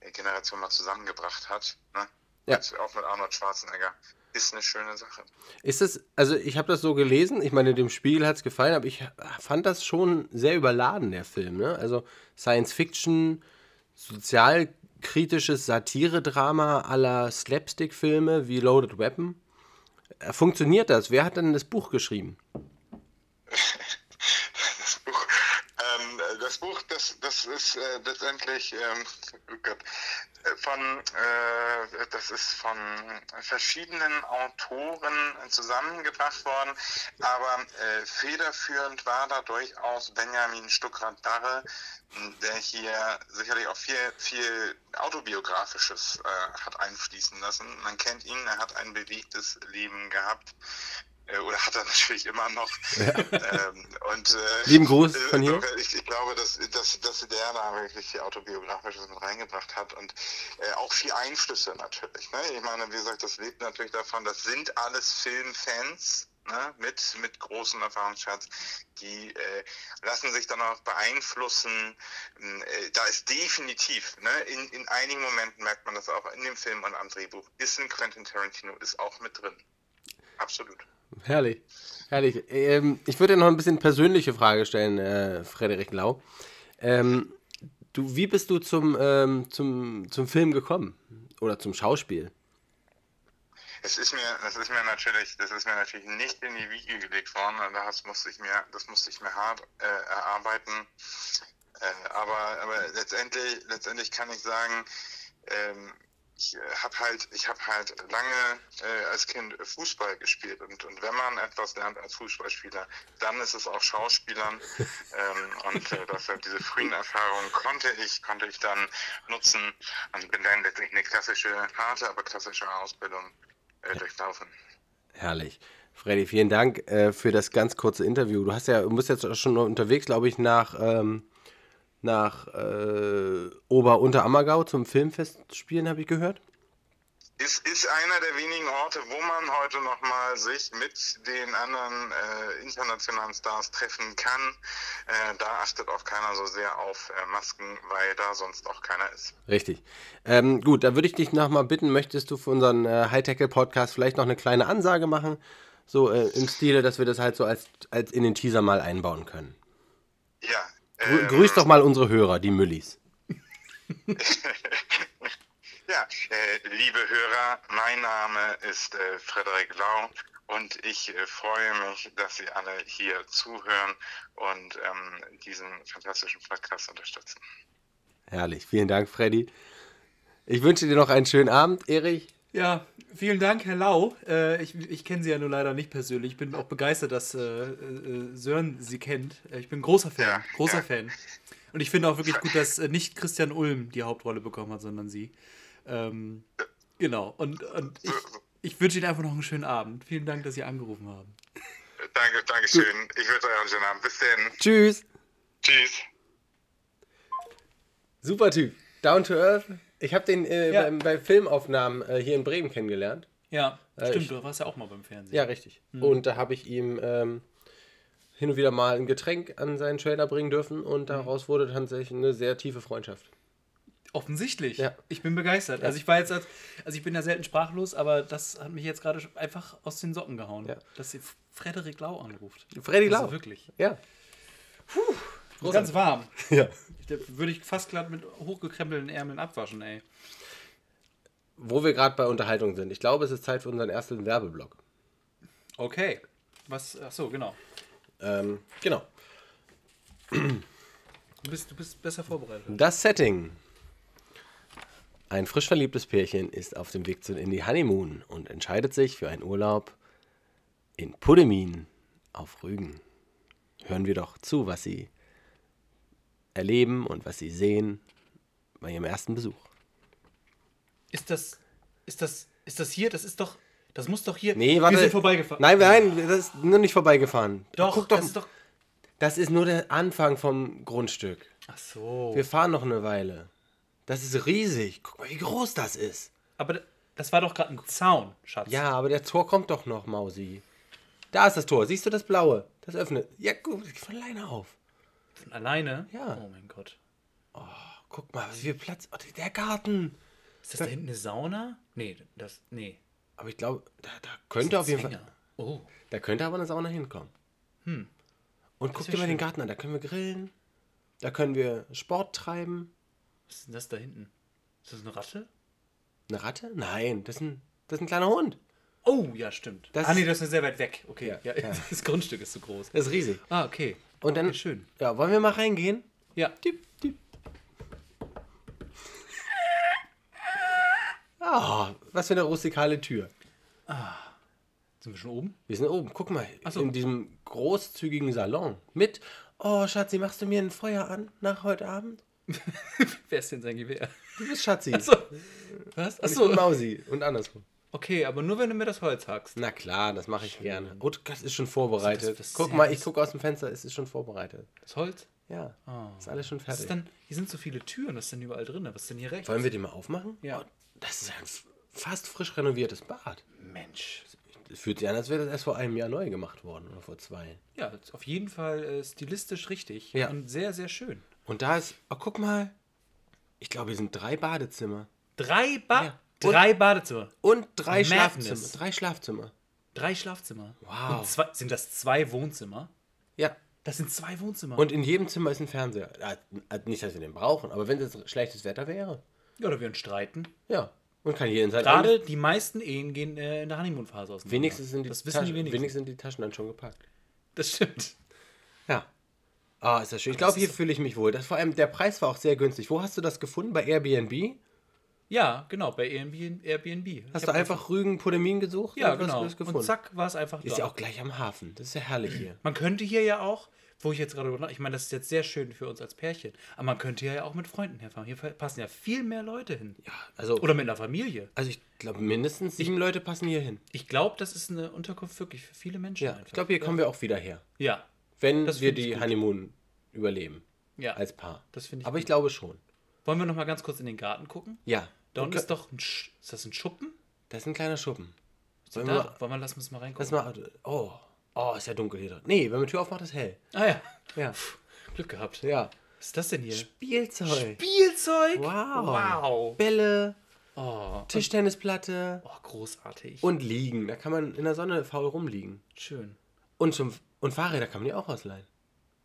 äh, Generationen mal zusammengebracht hat. Ne? Ja. Mit, auch mit Arnold Schwarzenegger. Ist eine schöne Sache. Ist es, also ich habe das so gelesen, ich meine, dem Spiegel hat es gefallen, aber ich fand das schon sehr überladen, der Film. Ne? Also Science Fiction, sozialkritisches Satire-Drama aller Slapstick-Filme wie Loaded Weapon. Äh, Funktioniert das? Wer hat denn das Buch geschrieben? Das Buch, das, das ist äh, letztendlich ähm, oh Gott, äh, von, äh, das ist von verschiedenen Autoren zusammengebracht worden, aber äh, federführend war da durchaus Benjamin Stuckrad-Darre, der hier sicherlich auch viel, viel autobiografisches äh, hat einfließen lassen. Man kennt ihn, er hat ein bewegtes Leben gehabt. Äh, Oder hat er natürlich immer noch. Ähm, und, äh, Lieben Gruß von hier. Ich, ich glaube, dass, dass, dass der da wirklich viel Autobiografisches mit reingebracht hat und äh, auch viel Einflüsse natürlich. Ne? Ich meine, wie gesagt, das lebt natürlich davon, das sind alles Filmfans. Ne, mit, mit großem Erfahrungsschatz, die äh, lassen sich dann auch beeinflussen. Äh, da ist definitiv, ne, in, in einigen Momenten merkt man das auch in dem Film und am Drehbuch, ist ein Quentin Tarantino, ist auch mit drin. Absolut. Herrlich, herrlich. Ähm, ich würde dir noch ein bisschen persönliche Frage stellen, äh, Frederik Lau. Ähm, du, wie bist du zum, ähm, zum, zum Film gekommen? Oder zum Schauspiel? Es ist mir, das ist mir natürlich, das ist mir natürlich nicht in die Wiege gelegt worden. Das musste ich mir, das musste ich mir hart äh, erarbeiten. Äh, aber, aber letztendlich, letztendlich kann ich sagen, ähm, ich habe halt, ich habe halt lange äh, als Kind Fußball gespielt und, und wenn man etwas lernt als Fußballspieler, dann ist es auch Schauspielern ähm, und äh, das, diese frühen Erfahrungen konnte ich, konnte ich dann nutzen und bin dann letztlich eine klassische, harte, aber klassische Ausbildung äh, durchlaufen. Herrlich. Freddy, vielen Dank äh, für das ganz kurze Interview. Du hast ja, du bist jetzt schon unterwegs, glaube ich, nach, ähm, nach äh, Ober-Unterammergau zum Filmfest spielen, habe ich gehört. Ist, ist einer der wenigen Orte, wo man heute nochmal sich mit den anderen äh, internationalen Stars treffen kann. Äh, da achtet auch keiner so sehr auf äh, Masken, weil da sonst auch keiner ist. Richtig. Ähm, gut, da würde ich dich nochmal bitten, möchtest du für unseren äh, High-Tackle-Podcast vielleicht noch eine kleine Ansage machen? So äh, im Stile, dass wir das halt so als, als in den Teaser mal einbauen können. Ja. Grü ähm, grüß doch mal unsere Hörer, die Müllis. Ja, äh, liebe Hörer, mein Name ist äh, Frederik Lau und ich äh, freue mich, dass Sie alle hier zuhören und ähm, diesen fantastischen Podcast unterstützen. Herrlich. Vielen Dank, Freddy. Ich wünsche dir noch einen schönen Abend, Erich. Ja, vielen Dank, Herr Lau. Äh, ich ich kenne Sie ja nur leider nicht persönlich. Ich bin auch begeistert, dass äh, äh, Sören Sie kennt. Äh, Ich bin großer Fan, Ja, großer ja. Fan. Und ich finde auch wirklich gut, dass äh, nicht Christian Ulm die Hauptrolle bekommen hat, sondern Sie. Ähm, genau. Und, und ich, ich wünsche Ihnen einfach noch einen schönen Abend. Vielen Dank, dass Sie angerufen haben. Danke, Dankeschön. Ich wünsche euch einen schönen Abend. Bis dann. Tschüss. Tschüss. Super Typ. Down to Earth. Ich habe den äh, Ja. beim, bei Filmaufnahmen äh, hier in Bremen kennengelernt. Ja, Äh, stimmt. ich- Du warst ja auch mal beim Fernsehen. Ja, richtig. Und da habe ich ihm ähm, hin und wieder mal ein Getränk an seinen Trailer bringen dürfen und daraus wurde tatsächlich eine sehr tiefe Freundschaft. Offensichtlich. Ja. Ich bin begeistert. Also ich war jetzt, als, also ich bin ja selten sprachlos, aber das hat mich jetzt gerade einfach aus den Socken gehauen, Ja. dass sie Frederik Lau anruft. Freddy Also Lau. wirklich. Ja. Ganz warm. ja. Würde ich fast glatt mit hochgekrempelten Ärmeln abwaschen, ey. Wo wir gerade bei Unterhaltung sind. Ich glaube, es ist Zeit für unseren ersten Werbeblock. Okay. Was, ach so, genau. Ähm, genau. Du bist, du bist besser vorbereitet. Das Setting. Ein frisch verliebtes Pärchen ist auf dem Weg zu, in die Honeymoon und entscheidet sich für einen Urlaub in Pudemin auf Rügen. Hören wir doch zu, was sie erleben und was sie sehen bei ihrem ersten Besuch. Ist das, ist das, ist das hier? Das ist doch Das muss doch hier. Nee, warte. Wir sind vorbeigefahren. Nein, nein, das ist nur nicht vorbeigefahren. doch, Guck doch. das ist doch. Das ist nur der Anfang vom Grundstück. Ach so. Wir fahren noch eine Weile. Das ist riesig. Guck mal, wie groß das ist. Aber das war doch gerade ein Zaun, Schatz. Ja, aber der Tor kommt doch noch, Mausi. Da ist das Tor. Siehst du das blaue? Das öffnet. Ja, guck, geht von alleine auf. Von alleine? Ja. Oh mein Gott. Guck mal, wie viel Platz. Oh, der Garten. Ist das da hinten eine Sauna? Nee, das. Nee. Aber ich glaube, da, da könnte auf jeden Fall. Oh. Da könnte aber eine Sauna hinkommen. Hm. Und guck dir mal schön. den Garten an. Da können wir grillen. Da können wir Sport treiben. Was ist denn das da hinten? Ist das eine Ratte? Eine Ratte? Nein, das ist ein, das ist ein kleiner Hund. Oh, ja, stimmt. Das ah, nee, das ist sehr weit weg. Okay, Ja, ja, ja. das Grundstück ist zu groß. Das ist riesig. Ah, okay. Und dann. Ja, schön. Ja, wollen wir mal reingehen? Ja. Tipp, tipp. Ah, was für eine rustikale Tür. Sind wir schon oben? Wir sind oben. Guck mal, Ach so. in diesem großzügigen Salon. Mit, oh Schatzi, machst du mir ein Feuer an nach heute Abend? Wer ist denn sein Gewehr? Du bist Schatzi. Achso. Was? Ich Achso. bin Mausi. Und andersrum. Okay, aber nur wenn du mir das Holz hackst. Na klar, das mache ich gerne. Und das ist schon vorbereitet. Das- das guck mal, ich gucke aus dem Fenster, es ist schon vorbereitet. Das Holz? Ja, Oh. ist alles schon Was fertig. ist dann, hier sind so viele Türen, was ist denn überall drin? Was ist denn hier rechts? Wollen wir die mal aufmachen? Ja. Oh, das ist ein fast frisch renoviertes Bad. Mensch. Es fühlt sich an, als wäre das erst vor einem Jahr neu gemacht worden oder vor zwei. Ja, auf jeden Fall äh, stilistisch richtig Ja. und sehr, sehr schön. Und da ist, oh, guck mal, ich glaube, hier sind drei Badezimmer. Drei, ba Ja. Drei Badezimmer, Und drei Madness. Schlafzimmer. Drei Schlafzimmer. drei Schlafzimmer. Wow. Und zwei, sind das zwei Wohnzimmer? Ja. Das sind zwei Wohnzimmer. Und in jedem Zimmer ist ein Fernseher. Ja, Nicht, dass wir den brauchen, aber wenn es schlechtes Wetter wäre, ja, oder wir uns streiten. ja. Und kann jeden sein. Gerade die meisten Ehen gehen äh, in der Honeymoon-Phase auseinander. Wenigstens sind die, das wissen die wenigsten. wenigstens sind die Taschen dann schon gepackt. Das stimmt. Ja. Ah, ist das schön. Ich glaube, hier fühle ich mich wohl. Das, vor allem, der Preis war auch sehr günstig. Wo hast du das gefunden? Bei Airbnb? Ja, genau, bei Airbnb. Airbnb. Ich Hast du einfach Rügen Podemin gesucht? Ja, genau. Und zack, war es einfach Ist da. ja auch gleich am Hafen. Das ist ja herrlich hier. Man könnte hier ja auch, wo ich jetzt gerade ich meine, das ist jetzt sehr schön für uns als Pärchen, aber man könnte hier ja auch mit Freunden herfahren. Hier passen ja viel mehr Leute hin. Ja, also, Oder mit einer Familie. also ich glaube, mindestens sieben Leute passen hier hin. Ich glaube, das ist eine Unterkunft wirklich für viele Menschen Ja, einfach. ich glaube, hier kommen wir auch wieder her. Ja, Wenn Das wir ich die gut. Honeymoon überleben. ja. Als Paar. Das finde ich Aber ich gut. glaube schon. Wollen wir noch mal ganz kurz in den Garten gucken? Ja. Da unten Und- ist doch ein, Sch ist das ein Schuppen? Das ist ein kleiner Schuppen. Wollen wir mal, wollen wir, lass uns mal reingucken. lass mal. Oh. Oh, ist ja dunkel hier drin. Nee, wenn man die Tür aufmacht, ist hell. Ah ja, Ja. Glück gehabt. Ja. Was ist das denn hier? Spielzeug. Spielzeug? Wow. Wow. Bälle, Oh, Tischtennisplatte oh, großartig. und liegen. Da kann man in der Sonne faul rumliegen. Schön. Und, zum, und Fahrräder kann man die auch ausleihen.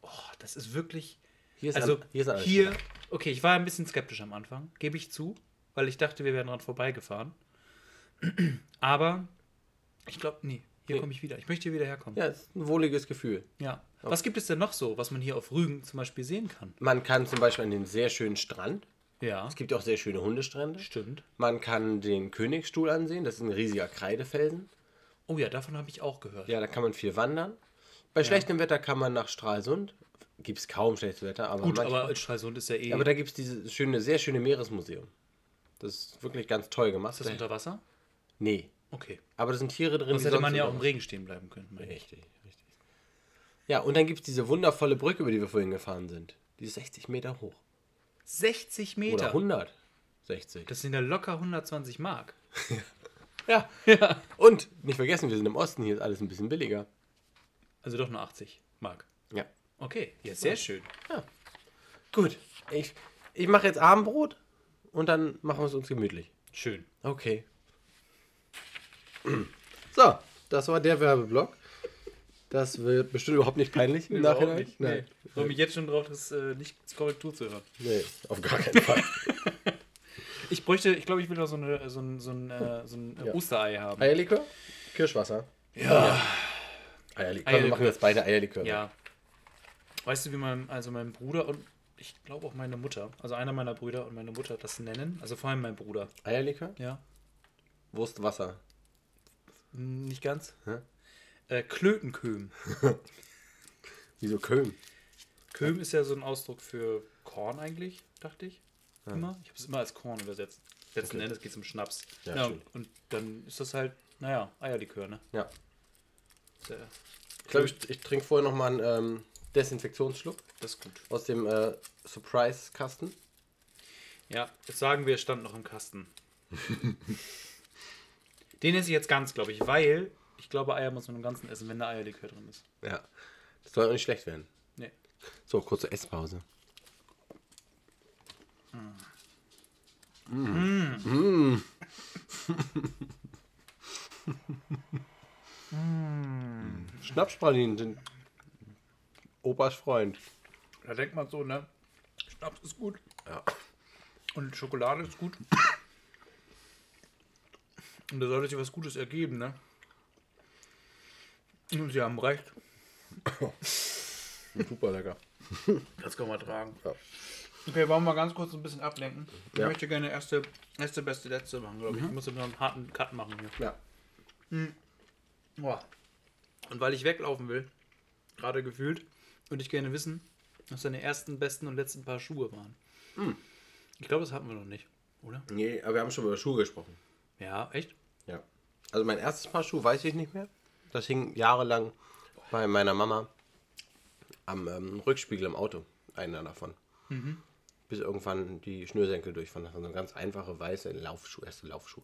Oh, das ist wirklich. Hier ist, Also an, hier ist alles hier, okay, ich war ein bisschen skeptisch am Anfang, gebe ich zu, weil ich dachte, wir wären dran vorbeigefahren. Aber ich glaube, nee, hier Nee. komme ich wieder. Ich möchte hier wieder herkommen. Ja, ist ein wohliges Gefühl. Ja. Was gibt es denn noch so, was man hier auf Rügen zum Beispiel sehen kann? Man kann zum Beispiel an den sehr schönen Strand. Ja, Es gibt ja auch sehr schöne Hundestrände. stimmt. Man kann den Königsstuhl ansehen. Das ist ein riesiger Kreidefelsen. Oh ja, davon habe ich auch gehört. Ja, da kann man viel wandern. Bei schlechtem Wetter kann man nach Stralsund. Gibt es kaum schlechtes Wetter, aber, Gut, manchmal- aber Stralsund ist ja eh. aber da gibt es dieses schöne, sehr schöne Meeresmuseum. Das ist wirklich ganz toll gemacht. ist das unter Wasser? nee, Okay. aber da sind Tiere drin. Sonst die hätte man ja auch im Regen stehen bleiben können. Richtig, richtig. Ja, und dann gibt es diese wundervolle Brücke, über die wir vorhin gefahren sind. Die ist 60 Meter hoch. 60 Oder Meter. 160. Das sind ja locker 120 Mark. Ja. ja. Und nicht vergessen, wir sind im Osten, hier ist alles ein bisschen billiger. Also doch nur 80 Mark. Ja. Okay, ja, sehr schön. Gut. Ich, ich mache jetzt Abendbrot und dann machen wir es uns gemütlich. Schön. Okay. So, das war der Werbeblock. Das wird bestimmt überhaupt nicht peinlich im Nachhinein. nicht. Nee. Nein. Ich freue mich jetzt schon drauf, das äh, nicht Korrektur zu hören. Nee, auf gar keinen Fall. Ich bräuchte, ich glaube, ich will noch so, eine, so ein, so ein, äh, so ein äh, Ja. Osterei haben. Eierlikör? Kirschwasser. Ja. Eierlikör. Komm, wir Eierlikör. machen jetzt beide Eierlikör. Ja. Weißt du, wie mein, also mein Bruder und ich glaube auch meine Mutter, also einer meiner Brüder und meine Mutter das nennen? Also vor allem mein Bruder. Eierlikör? Ja. Wurstwasser. Hm, Nicht ganz. Hä? Äh, Klötenköhm. Wieso Köln? Köhm ist ja so ein Ausdruck für Korn eigentlich, dachte ich. Immer. Ich habe es immer als Korn übersetzt. Letzten Okay. Endes geht es um Schnaps. Ja, Ja, stimmt. und dann ist das halt, naja, Eierlikör, ne? Ja. Sehr, Ich glaube, ich, ich trinke vorher noch mal einen ähm, Desinfektionsschluck das ist gut. aus dem äh, Surprise-Kasten. Ja, jetzt sagen wir, es stand noch im Kasten. Den esse ich jetzt ganz, glaube ich, weil ich glaube, Eier muss man im Ganzen essen, wenn da Eierlikör drin ist. Ja. Das soll auch nicht schlecht werden. Nee. So, kurze Esspause. Mm. Schnapspralinen sind Opas Freund. Da denkt man so, ne? Schnaps ist gut. Ja. Und Schokolade ist gut. Und da sollte sich was Gutes ergeben, ne? Und sie haben recht. Super lecker. Das kann man tragen. Ja. Okay, wollen wir mal ganz kurz ein bisschen ablenken? Ich Ja. möchte gerne erste, erste, beste, letzte machen, glaube ich. Ich muss jetzt noch einen harten Cut machen hier. Ja. Boah. Und weil ich weglaufen will, gerade gefühlt, würde ich gerne wissen, was deine ersten, besten und letzten Paar Schuhe waren. Ich glaube, das hatten wir noch nicht, oder? Nee, aber wir haben schon über Schuhe gesprochen. Ja, echt? Ja. Also mein erstes Paar Schuhe weiß ich nicht mehr. Das hing jahrelang bei meiner Mama am ähm, Rückspiegel im Auto. Einer davon. Bis irgendwann die Schnürsenkel durchfahren. Das waren so ganz einfache weiße Laufschuhe, erste Laufschuhe.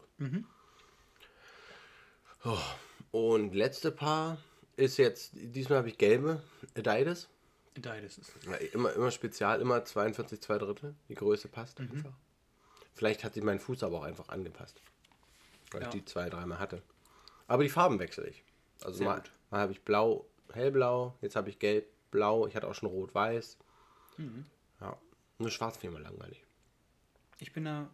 Oh. Und letzte Paar ist jetzt, diesmal habe ich gelbe Adidas. Adidas ist das. Ja, immer, immer spezial, immer 42, 2 Drittel. Die Größe passt einfach. Vielleicht hat sich mein Fuß aber auch einfach angepasst. Weil Ja. ich die zwei, dreimal hatte. Aber die Farben wechsle ich. Also Sehr mal, gut. mal habe ich blau, hellblau, jetzt habe ich gelb, blau, ich hatte auch schon rot-weiß. Mhm. Ja, nur schwarz wäre mal langweilig. Ich bin da,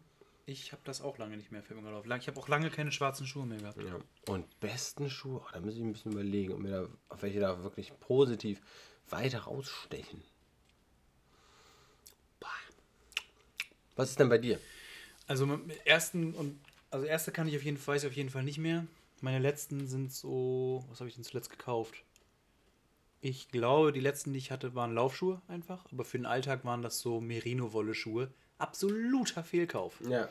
ich habe das auch lange nicht mehr für immer gelaufen. Ich habe auch lange keine schwarzen Schuhe mehr gehabt. Ja. Und besten Schuhe, oh, da muss ich ein bisschen überlegen, ob, mir da, auf welche da wirklich positiv weiter rausstechen. Boah. Was ist denn bei dir? Also ersten und also erste kann ich auf jeden Fall, weiß ich auf jeden Fall nicht mehr. Meine letzten sind so, was habe ich denn zuletzt gekauft? Ich glaube, die letzten, die ich hatte, waren Laufschuhe einfach, aber für den Alltag waren das so Merino-Wolle-Schuhe. Absoluter Fehlkauf. Ja,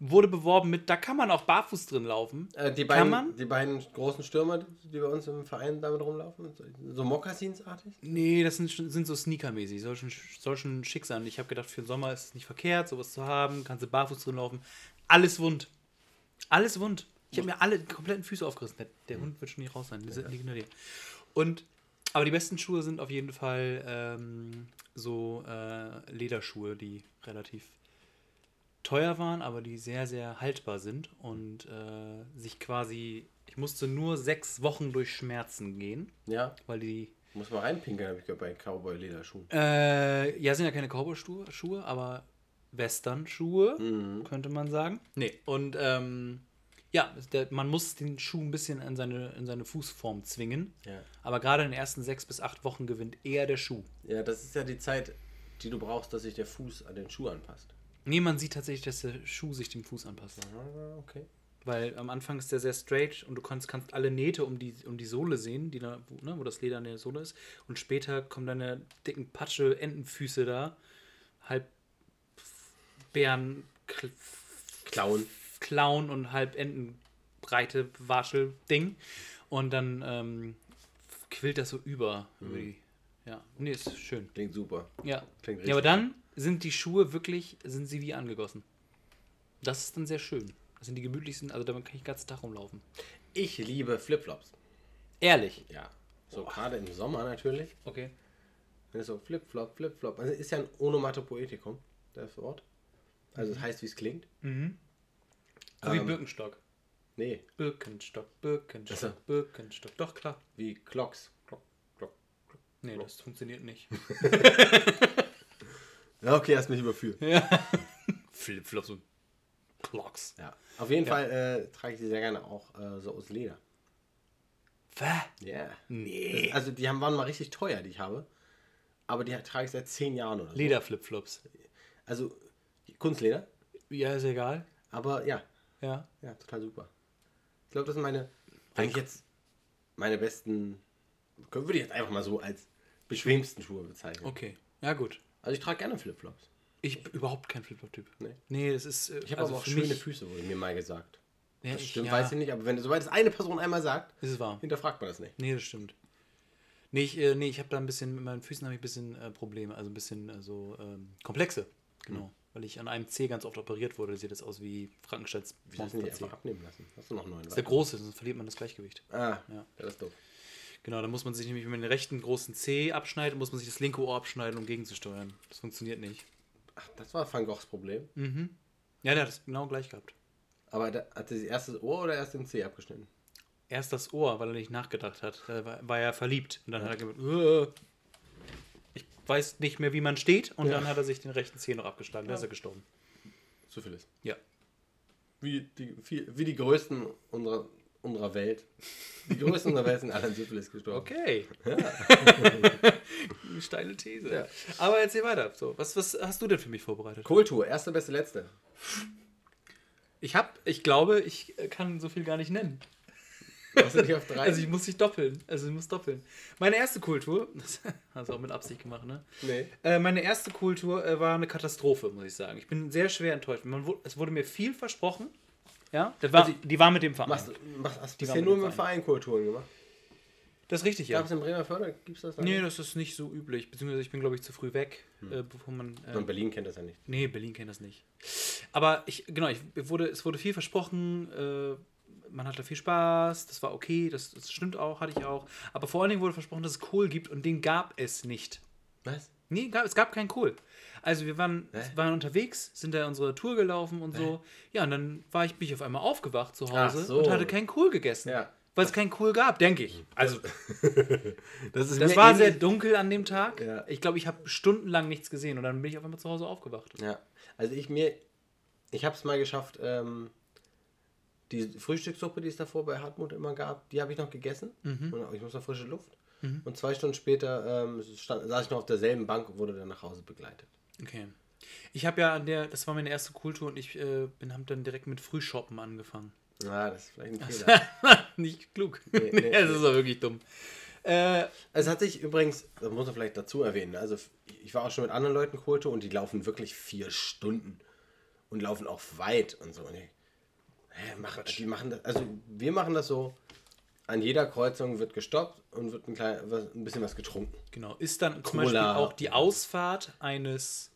Wurde beworben mit, da kann man auch barfuß drin laufen. Äh, die, Kann beiden, man? die beiden großen Stürmer, die bei uns im Verein damit rumlaufen, so- so Mokassinsartig? Nee, das sind, sind so Sneaker-mäßig. Soll schon, soll schon schick sein. Ich habe gedacht, für den Sommer ist es nicht verkehrt, sowas zu haben. Kannst du barfuß drin laufen. Alles wund. Alles wund. Ich habe mir alle kompletten Füße aufgerissen. Der, der Hund wird schon nicht raus sein. Die sind nicht hinter dir. Und, aber die besten Schuhe sind auf jeden Fall ähm, so äh, Lederschuhe, die relativ teuer waren, aber die sehr, sehr haltbar sind und äh, sich quasi. Ich musste nur sechs Wochen durch Schmerzen gehen, Ja, weil die muss mal reinpinkeln, habe ich gehört, bei Cowboy-Lederschuhen. Äh, ja, sind ja keine Cowboy-Schuhe, Schuhe, aber Western-Schuhe, Mhm. könnte man sagen. Nee, und ähm, ja, der, man muss den Schuh ein bisschen in seine, in seine Fußform zwingen. Ja. Aber gerade in den ersten sechs bis acht Wochen gewinnt eher der Schuh. ja, das ist ja die Zeit, die du brauchst, dass sich der Fuß an den Schuh anpasst. Nee, man sieht tatsächlich, dass der Schuh sich dem Fuß anpasst. Ah, okay. Weil am Anfang ist der sehr straight und du kannst, kannst alle Nähte um die, um die Sohle sehen, die da, wo, ne, wo das Leder an der Sohle ist. Und später kommen deine dicken Patsche, Entenfüße da, halb Bären, Kl- Klauen. Clown und halb Entenbreite Watschel-Ding. Und dann ähm, quillt das so über. die, ja, nee, ist schön. Klingt super. Ja. Klingt ja, aber richtig dann sind die Schuhe wirklich, sind sie wie angegossen. Das ist dann sehr schön. Das sind die gemütlichsten, also damit kann ich den ganzen Tag rumlaufen. Ich liebe Flipflops. Ehrlich. Ja. So gerade im Sommer natürlich. Okay. Wenn es so Flipflop, Flipflop. Also ist ja ein Onomatopoetikum, das Wort. Also es heißt, wie es klingt. So wie Ähm, Birkenstock. Nee, Birkenstock, Birkenstock, Ach so. Birkenstock. Doch, klar. wie Clocks. Clock, Clock. Nee, das funktioniert nicht. Ja, okay, hast mich überführt. Flipflops und Clocks. Ja. Auf jeden Ja. Fall äh, trage ich die sehr gerne auch äh, so aus Leder. Was? Ja. Nee. Das- Also die haben, waren mal richtig teuer, die ich habe. Aber die trage ich seit zehn Jahren oder so. Lederflipflops. Also Kunstleder. Ja, ist egal. Aber ja, Ja. ja, total super. Ich glaube, das sind meine, eigentlich jetzt meine besten, würde ich jetzt einfach mal so als bequemsten Schuhe bezeichnen. Okay. Ja, gut. Also ich trage gerne Flipflops. Ich bin überhaupt kein Flipflop-Typ. Nee. Nee, das ist. äh, Ich habe also aber auch schöne Füße, wurde mir mal gesagt. Ja, Das ich- stimmt, ja, weiß ich nicht, aber wenn sobald es eine Person einmal sagt, Ist es wahr? hinterfragt man das nicht. Nee, das stimmt. Nee, ich, äh, nee, ich habe da ein bisschen, mit meinen Füßen habe ich ein bisschen äh, Probleme, also ein bisschen äh, so ähm, Komplexe. Genau. Weil ich an einem Zeh ganz oft operiert wurde, sieht das aus wie Frankensteins Wie hast du nicht Monsterzeh. einfach abnehmen lassen? Hast du noch neun? Das ist der große, sonst verliert man das Gleichgewicht. Ah, Ja. ja. das ist doof. Genau, da muss man sich nämlich, wenn man den rechten großen Zeh abschneidet, muss man sich das linke Ohr abschneiden, um gegenzusteuern. Das funktioniert nicht. Ach, das war Van Goghs Problem. Mhm. Ja, der hat es genau gleich gehabt. Aber da, hat er das erste Ohr oder erst den Zeh abgeschnitten? Erst das Ohr, weil er nicht nachgedacht hat. Da war, war er verliebt. Und dann hat er gesagt, "Äh, ich weiß nicht mehr, wie man steht. Und Ja. dann hat er sich den rechten Zeh noch abgeschlagen. Da ist er gestorben. Syphilis. Ja. Wie die, wie die größten unserer, unserer Welt. Die größten unserer Welt sind alle an Syphilis gestorben. Okay. Eine steile These. Ja. Aber erzähl weiter. So, was, was hast du denn für mich vorbereitet? Kultur, erste, beste, letzte. Ich hab, ich glaube, ich kann so viel gar nicht nennen. Also ich muss dich doppeln. Also ich muss doppeln. Meine erste Kultur, das hast du auch mit Absicht gemacht, ne? nee. Äh, meine erste Kultur äh, war eine Katastrophe, muss ich sagen. Ich bin sehr schwer enttäuscht. Man, wu- es wurde mir viel versprochen. Ja, das war, Also, die war mit dem Verein. Machst, du- machst, hast Die bisher nur mit Verein Kulturen gemacht? Das ist richtig, ja. Gab es in Bremerförde? Gibt es das? da Nee, das ist nicht so üblich. Beziehungsweise ich bin, glaube ich, zu früh weg, äh, bevor man. Äh, Und Berlin kennt das ja nicht. Nee, Berlin kennt das nicht. Aber ich, genau, ich wurde, es wurde viel versprochen, äh, man hatte viel Spaß, das war okay, das, das stimmt auch, hatte ich auch. Aber vor allen Dingen wurde versprochen, dass es Kohl gibt und den gab es nicht. Was? Nee, gab, es gab keinen Kohl. Also wir waren, Hä? waren unterwegs, sind da unsere Tour gelaufen und so. Ja, und dann war ich, bin ich auf einmal aufgewacht zu Hause so. und hatte keinen Kohl gegessen. Ja. Weil es keinen Kohl gab, denke ich. Also, Das, ist das war sehr dunkel an dem Tag. Ja. Ich glaube, ich habe stundenlang nichts gesehen und dann bin ich auf einmal zu Hause aufgewacht. Ja, also ich mir, ich habe es mal geschafft, ähm, die Frühstückssuppe, die es davor bei Hartmut immer gab, die habe ich noch gegessen. Mhm. Und ich muss noch frische Luft. Und zwei Stunden später ähm, stand, saß ich noch auf derselben Bank und wurde dann nach Hause begleitet. Okay. Ich habe ja an der, das war meine erste Kultur und ich äh, bin habe dann direkt mit Frühshoppen angefangen. Ah, das ist vielleicht ein Fehler. Nicht klug. Nee, Nee, das ist doch wirklich dumm. Äh, Es hat sich übrigens, das muss man vielleicht dazu erwähnen, also ich war auch schon mit anderen Leuten Kultur und die laufen wirklich vier Stunden und laufen auch weit und so. Und ich, hä, machen, die machen das, also wir machen das so, an jeder Kreuzung wird gestoppt und wird ein, klein, ein bisschen was getrunken. genau. Ist dann zum Cola. Beispiel auch die Ausfahrt eines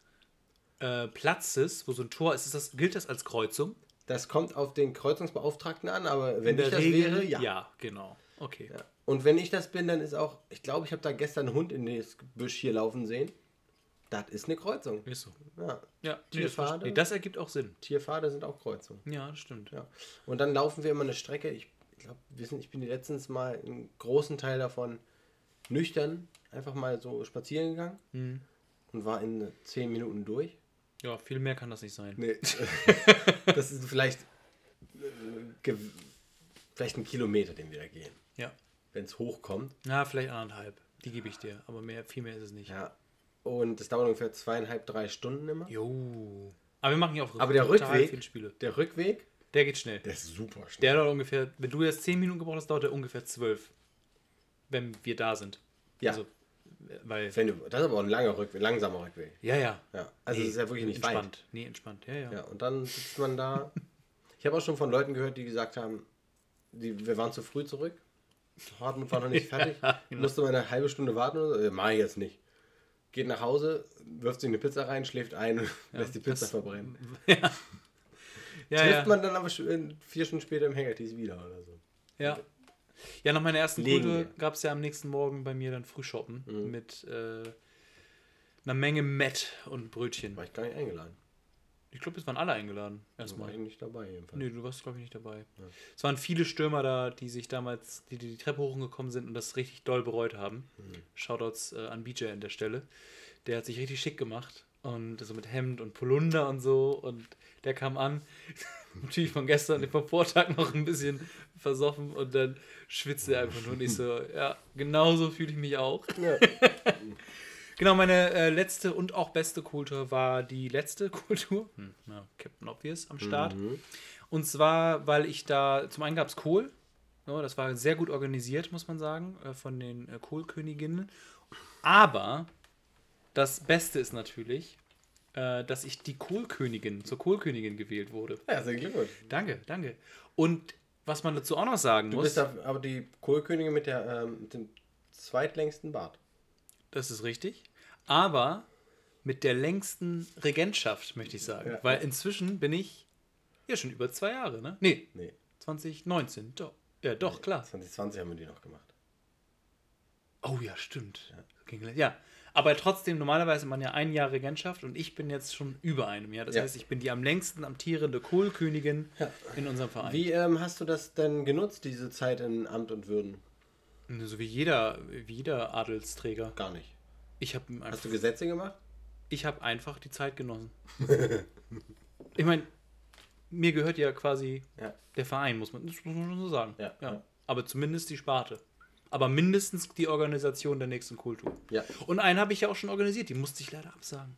äh, Platzes, wo so ein Tor ist, ist das, gilt das als Kreuzung? Das kommt auf den Kreuzungsbeauftragten an, aber wenn ich das wäre, ja. ja, genau. Okay. Ja. Und wenn ich das bin, dann ist auch, ich glaube, ich habe da gestern einen Hund in das Gebüsch hier laufen sehen. Das ist eine Kreuzung. Ist so. Ja. Ja, Tierpfade. nee, das ergibt auch Sinn. Tierpfade sind auch Kreuzungen. Ja, das stimmt. Ja. Und dann laufen wir immer eine Strecke. Ich glaube, wir sind, ich bin letztens mal einen großen Teil davon nüchtern einfach mal so spazieren gegangen Mhm. und war in zehn Minuten durch. Ja, viel mehr kann das nicht sein. Nee. das ist vielleicht, äh, vielleicht ein Kilometer, den wir da gehen. Ja. Wenn es hochkommt. Na, vielleicht anderthalb. Die gebe ich dir. Aber mehr, viel mehr ist es nicht. Ja. Und das dauert ungefähr zweieinhalb, drei Stunden immer. Jo. Aber wir machen ja auch Aber der Rückweg, viele Spiele. der Rückweg, Der geht schnell. der ist super schnell. Der dauert ungefähr, wenn du jetzt 10 Minuten gebraucht hast, dauert der ungefähr 12. Wenn wir da sind. Ja. Also, weil. Wenn du, das ist aber auch ein langer Rückweg, langsamer Rückweg. Ja, ja. Ja. Also es ist ja wirklich nicht weit. entspannt. Nee, entspannt. Ja, ja. Ja, und dann sitzt man da. Ich habe auch schon von Leuten gehört, die gesagt haben, die, wir waren zu früh zurück. Hartmut war noch nicht fertig. genau. Musste mal eine halbe Stunde warten oder so. Äh, Mach ich jetzt nicht. Geht nach Hause, wirft sich eine Pizza rein, schläft ein und lässt die Pizza das- verbrennen. Ja, ja. Trifft ja. man dann aber schon vier Stunden später im Hängertisch wieder oder so. Ja. Ja, nach meiner ersten wir. gab es ja am nächsten Morgen bei mir dann Frühshoppen Mhm. mit äh, einer Menge Mett und Brötchen. War ich gar nicht eingeladen. Ich glaube, es waren alle eingeladen. Da war Erstmal. ich nicht dabei jedenfalls. Nee, du warst, glaube ich, nicht dabei. Es waren viele Stürmer da, die sich damals, die die, die Treppe hochgekommen sind und das richtig doll bereut haben. Shoutouts äh, an BJ an der Stelle. Der hat sich richtig schick gemacht und so mit Hemd und Polunder und so und der kam an. Natürlich von gestern, vom Vortag noch ein bisschen versoffen und dann schwitzte er einfach nur und ich so, ja, genauso fühle ich mich auch. Ja. Genau, meine äh, letzte und auch beste Kultur war die letzte Kultur. Hm, na, Captain Obvious am Start. Mhm. Und zwar, weil ich da, zum einen gab es Kohl. Ja, das war sehr gut organisiert, muss man sagen, äh, von den äh, Kohlköniginnen. Aber das Beste ist natürlich, äh, dass ich die Kohlkönigin, zur Kohlkönigin gewählt wurde. Ja, herzlichen Glückwunsch. Danke, danke. Und was man dazu auch noch sagen Du muss, bist da- aber die Kohlkönigin mit, der, ähm, mit dem zweitlängsten Bart. das ist richtig, aber mit der längsten Regentschaft, möchte ich sagen. Ja. Weil inzwischen bin ich ja schon über zwei Jahre, ne? Nee, Nee, 2019. Doch. Ja, doch, klar. 2020 haben wir die noch gemacht. Oh ja, stimmt. Ging- Ja, aber trotzdem, normalerweise man ja ein Jahr Regentschaft und ich bin jetzt schon über einem Jahr. Das Ja. heißt, ich bin die am längsten amtierende Kohlkönigin in unserem Verein. Wie ähm, hast du das denn genutzt, diese Zeit in Amt und Würden? So wie jeder, wie jeder Adelsträger. Gar nicht. Ich habe Hast einfach, du Gesetze gemacht? ich hab einfach die Zeit genossen. ich meine, mir gehört ja quasi Ja. der Verein, muss man, das muss man schon so sagen. Ja, ja. Aber zumindest die Sparte. Aber mindestens die Organisation der nächsten Kultur. Ja. Und einen habe ich ja auch schon organisiert, die musste ich leider absagen.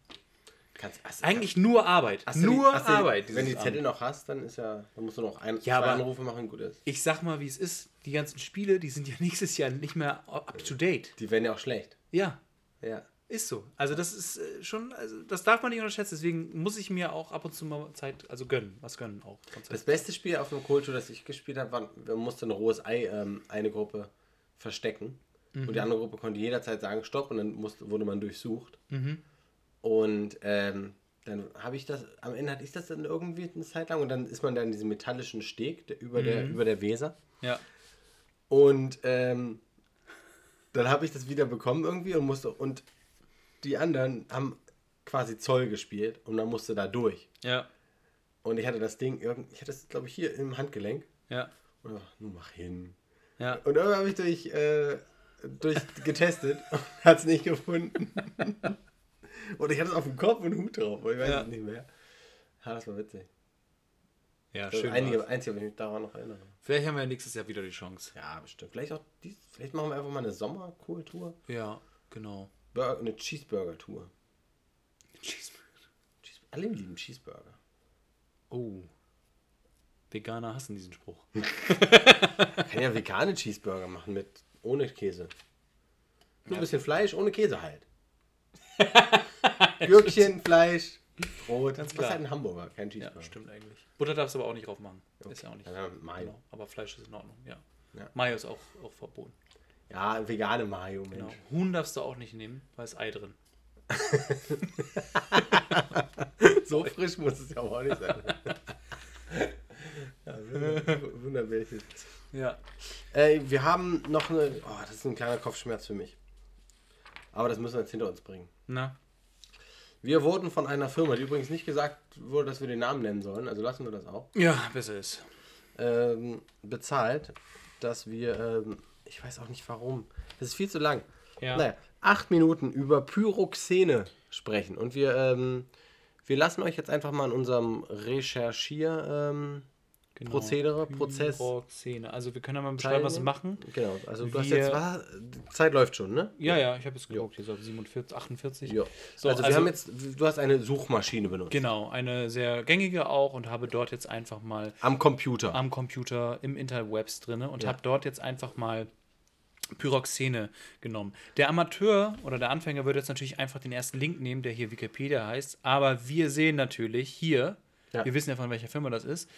Kannst, hast, Eigentlich nur Arbeit. du nur die, du Arbeit. Die, wenn dieses die Zettel noch hast, dann ist ja, dann musst du noch ein, Ja, zwei Anrufe machen, gut ist. Ich sag mal, wie es ist. Die ganzen Spiele, die sind ja nächstes Jahr nicht mehr up to date. Die werden ja auch schlecht. Ja, Ja. ist so. Also das ist äh, schon, also das darf man nicht unterschätzen. Deswegen muss ich mir auch ab und zu mal Zeit, also gönnen, was gönnen auch. Das beste Spiel auf dem Kultur, das ich gespielt habe, war, man musste ein rohes Ei ähm, eine Gruppe verstecken. Und die andere Gruppe konnte jederzeit sagen, stopp, und dann musste, wurde man durchsucht. Und ähm, dann habe ich das, am Ende hatte ich das dann irgendwie eine Zeit lang und dann ist man da in diesem metallischen Steg der, über, der, über der Weser. Ja. Und ähm, dann habe ich das wieder bekommen irgendwie und musste, und die anderen haben quasi Zoll gespielt und dann musste da durch. Ja. Und ich hatte das Ding, irgend- ich hatte das, glaube ich, hier im Handgelenk. Ja. Und ach, nun mach hin. Ja. Und irgendwann habe ich durch, äh, durch getestet und hat es nicht gefunden. und ich hatte es auf dem Kopf und einen Hut drauf, aber ich weiß Ja. es nicht mehr. Ja, das war witzig. Ja, Das schön. einige, einzige, was ich mich daran noch erinnere. Vielleicht haben wir nächstes Jahr wieder die Chance. Ja, bestimmt. Vielleicht auch dies, vielleicht machen wir einfach mal eine Sommerkultur. Ja, genau. Burger, eine Cheeseburger-Tour. Cheeseburger. Cheese, alle lieben Cheeseburger. Oh. Veganer hassen diesen Spruch. Kann ja vegane Cheeseburger machen mit ohne Käse. Nur ein bisschen Fleisch, ohne Käse halt. Gürkchen, Fleisch, Brot. Ganz klar. halt ein Hamburger, kein Ja, Cheeseburger. stimmt eigentlich. Butter darfst du aber auch nicht drauf machen. Ist ja auch nicht. Ja, Mayo. Genau. Aber Fleisch ist in Ordnung, ja. Ja. Mayo ist auch, auch verboten. Ja, vegane Mayo, Mensch. Genau. Huhn darfst du auch nicht nehmen, weil es Ei drin. So frisch muss es ja auch nicht sein. Ja, wunder- wunderwelches. Ja. Äh, wir haben noch eine. Oh, das ist ein kleiner Kopfschmerz für mich. Aber das müssen wir jetzt hinter uns bringen. Na? Wir wurden von einer Firma, die übrigens nicht gesagt wurde, dass wir den Namen nennen sollen, also lassen wir das auch, Ja, besser ist. ähm, bezahlt, dass wir, ähm, ich weiß auch nicht warum, das ist viel zu lang. Ja. Naja, acht Minuten über Pyroxene sprechen. Und wir, ähm, wir lassen euch jetzt einfach mal in unserem Recherchier, ähm, Genau. Prozedere, Prozess. Szene. Also wir können ja mal beschreiben, was wir machen. Genau, also du hast Wir- jetzt, was, die Zeit läuft schon, ne? Ja, ja, ich habe jetzt geguckt. Hier so 47, 48. Ja. So, also, wir also- haben jetzt, du hast eine Suchmaschine benutzt. Genau, eine sehr gängige auch und habe dort jetzt einfach mal Am Computer. am Computer im Interwebs drin und Ja. habe dort jetzt einfach mal Pyroxene genommen. Der Amateur oder der Anfänger würde jetzt natürlich einfach den ersten Link nehmen, der hier Wikipedia heißt, aber wir sehen natürlich hier, Ja. wir wissen ja von welcher Firma das ist,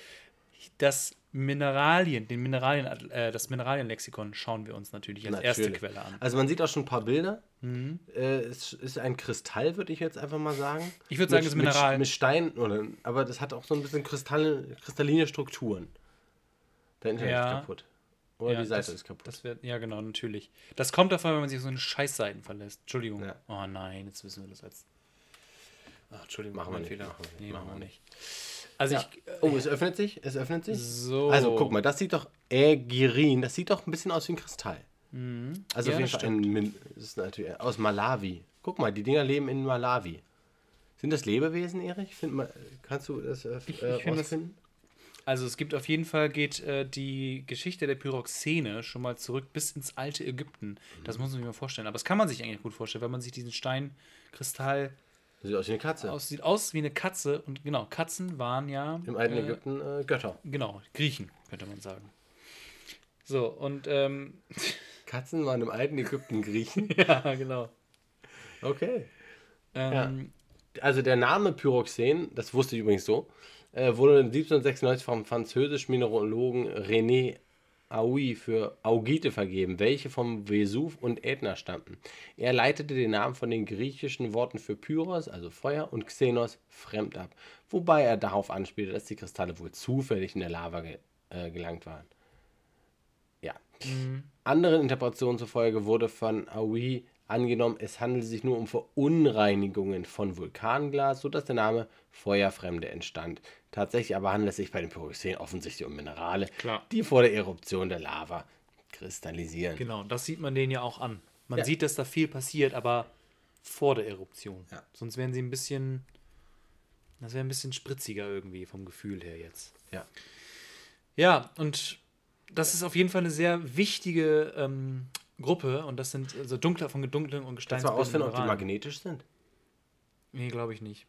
das Mineralien, den Mineralien, äh, das Mineralienlexikon schauen wir uns natürlich als erste Natürlich. Quelle an. Also man sieht auch schon ein paar Bilder. Mhm. Äh, es ist ein Kristall, würde ich jetzt einfach mal sagen. Ich würde sagen, es ist Mineral. Mit, mit Stein, oder, aber das hat auch so ein bisschen Kristalle, kristalline Strukturen. Dein Internet Ja. ist kaputt. Oder Ja, die Seite das, ist kaputt. Das wird, ja, genau, natürlich. Das kommt davon, wenn man sich auf so eine Scheißseiten verlässt. Entschuldigung. Ja. Oh nein, jetzt wissen wir das als. Ach, Entschuldigung, Machen wir nicht, Fehler. machen wir nicht, nee, machen machen wir wir nicht. Also ja. ich. äh, Oh, es öffnet sich. Es öffnet sich. So. Also guck mal, das sieht doch Ägirin. Das sieht doch ein bisschen aus wie ein Kristall. Also Mhm. Ja, auf jeden Fall ist natürlich aus Malawi. Guck mal, die Dinger leben in Malawi. Sind das Lebewesen, Erich? Find mal, kannst du das äh, Ich- äh, ich find das- rausfinden? Also es gibt auf jeden Fall, geht äh, die Geschichte der Pyroxene schon mal zurück bis ins alte Ägypten. Mhm. Das muss man sich mal vorstellen. Aber das kann man sich eigentlich gut vorstellen, wenn man sich diesen Steinkristall sieht aus wie eine Katze. aus, sieht aus wie eine Katze. Und genau, Katzen waren ja. Im alten äh, Ägypten äh, Götter. Genau, Griechen, könnte man sagen. So, und ähm, Katzen waren im alten Ägypten Griechen. ja, genau. Okay. Ähm, also der Name Pyroxen, das wusste ich übrigens so, äh, wurde 1796 vom französischen Mineralogen René Aui für Augite vergeben, welche vom Vesuv und Ätna stammten. Er leitete den Namen von den griechischen Worten für Pyros, also Feuer, und Xenos, fremd ab, wobei er darauf anspielte, dass die Kristalle wohl zufällig in der Lava ge äh, gelangt waren. Ja. Anderen Interpretationen zufolge wurde von Aui angenommen, es handelt sich nur um Verunreinigungen von Vulkanglas, sodass der Name Feuerfremde entstand. Tatsächlich aber handelt es sich bei den Pyroxen offensichtlich um Minerale, Klar. die vor der Eruption der Lava kristallisieren. Genau, das sieht man denen ja auch an. Man Ja. sieht, dass da viel passiert, aber vor der Eruption. Ja. Sonst wären sie ein bisschen. Das wäre ein bisschen spritziger irgendwie vom Gefühl her jetzt. Ja. Ja, und das ist auf jeden Fall eine sehr wichtige ähm, Gruppe und das sind also dunkler von dunklen und Kannst du ausfinden, ob die magnetisch sind? Nee, glaube ich nicht.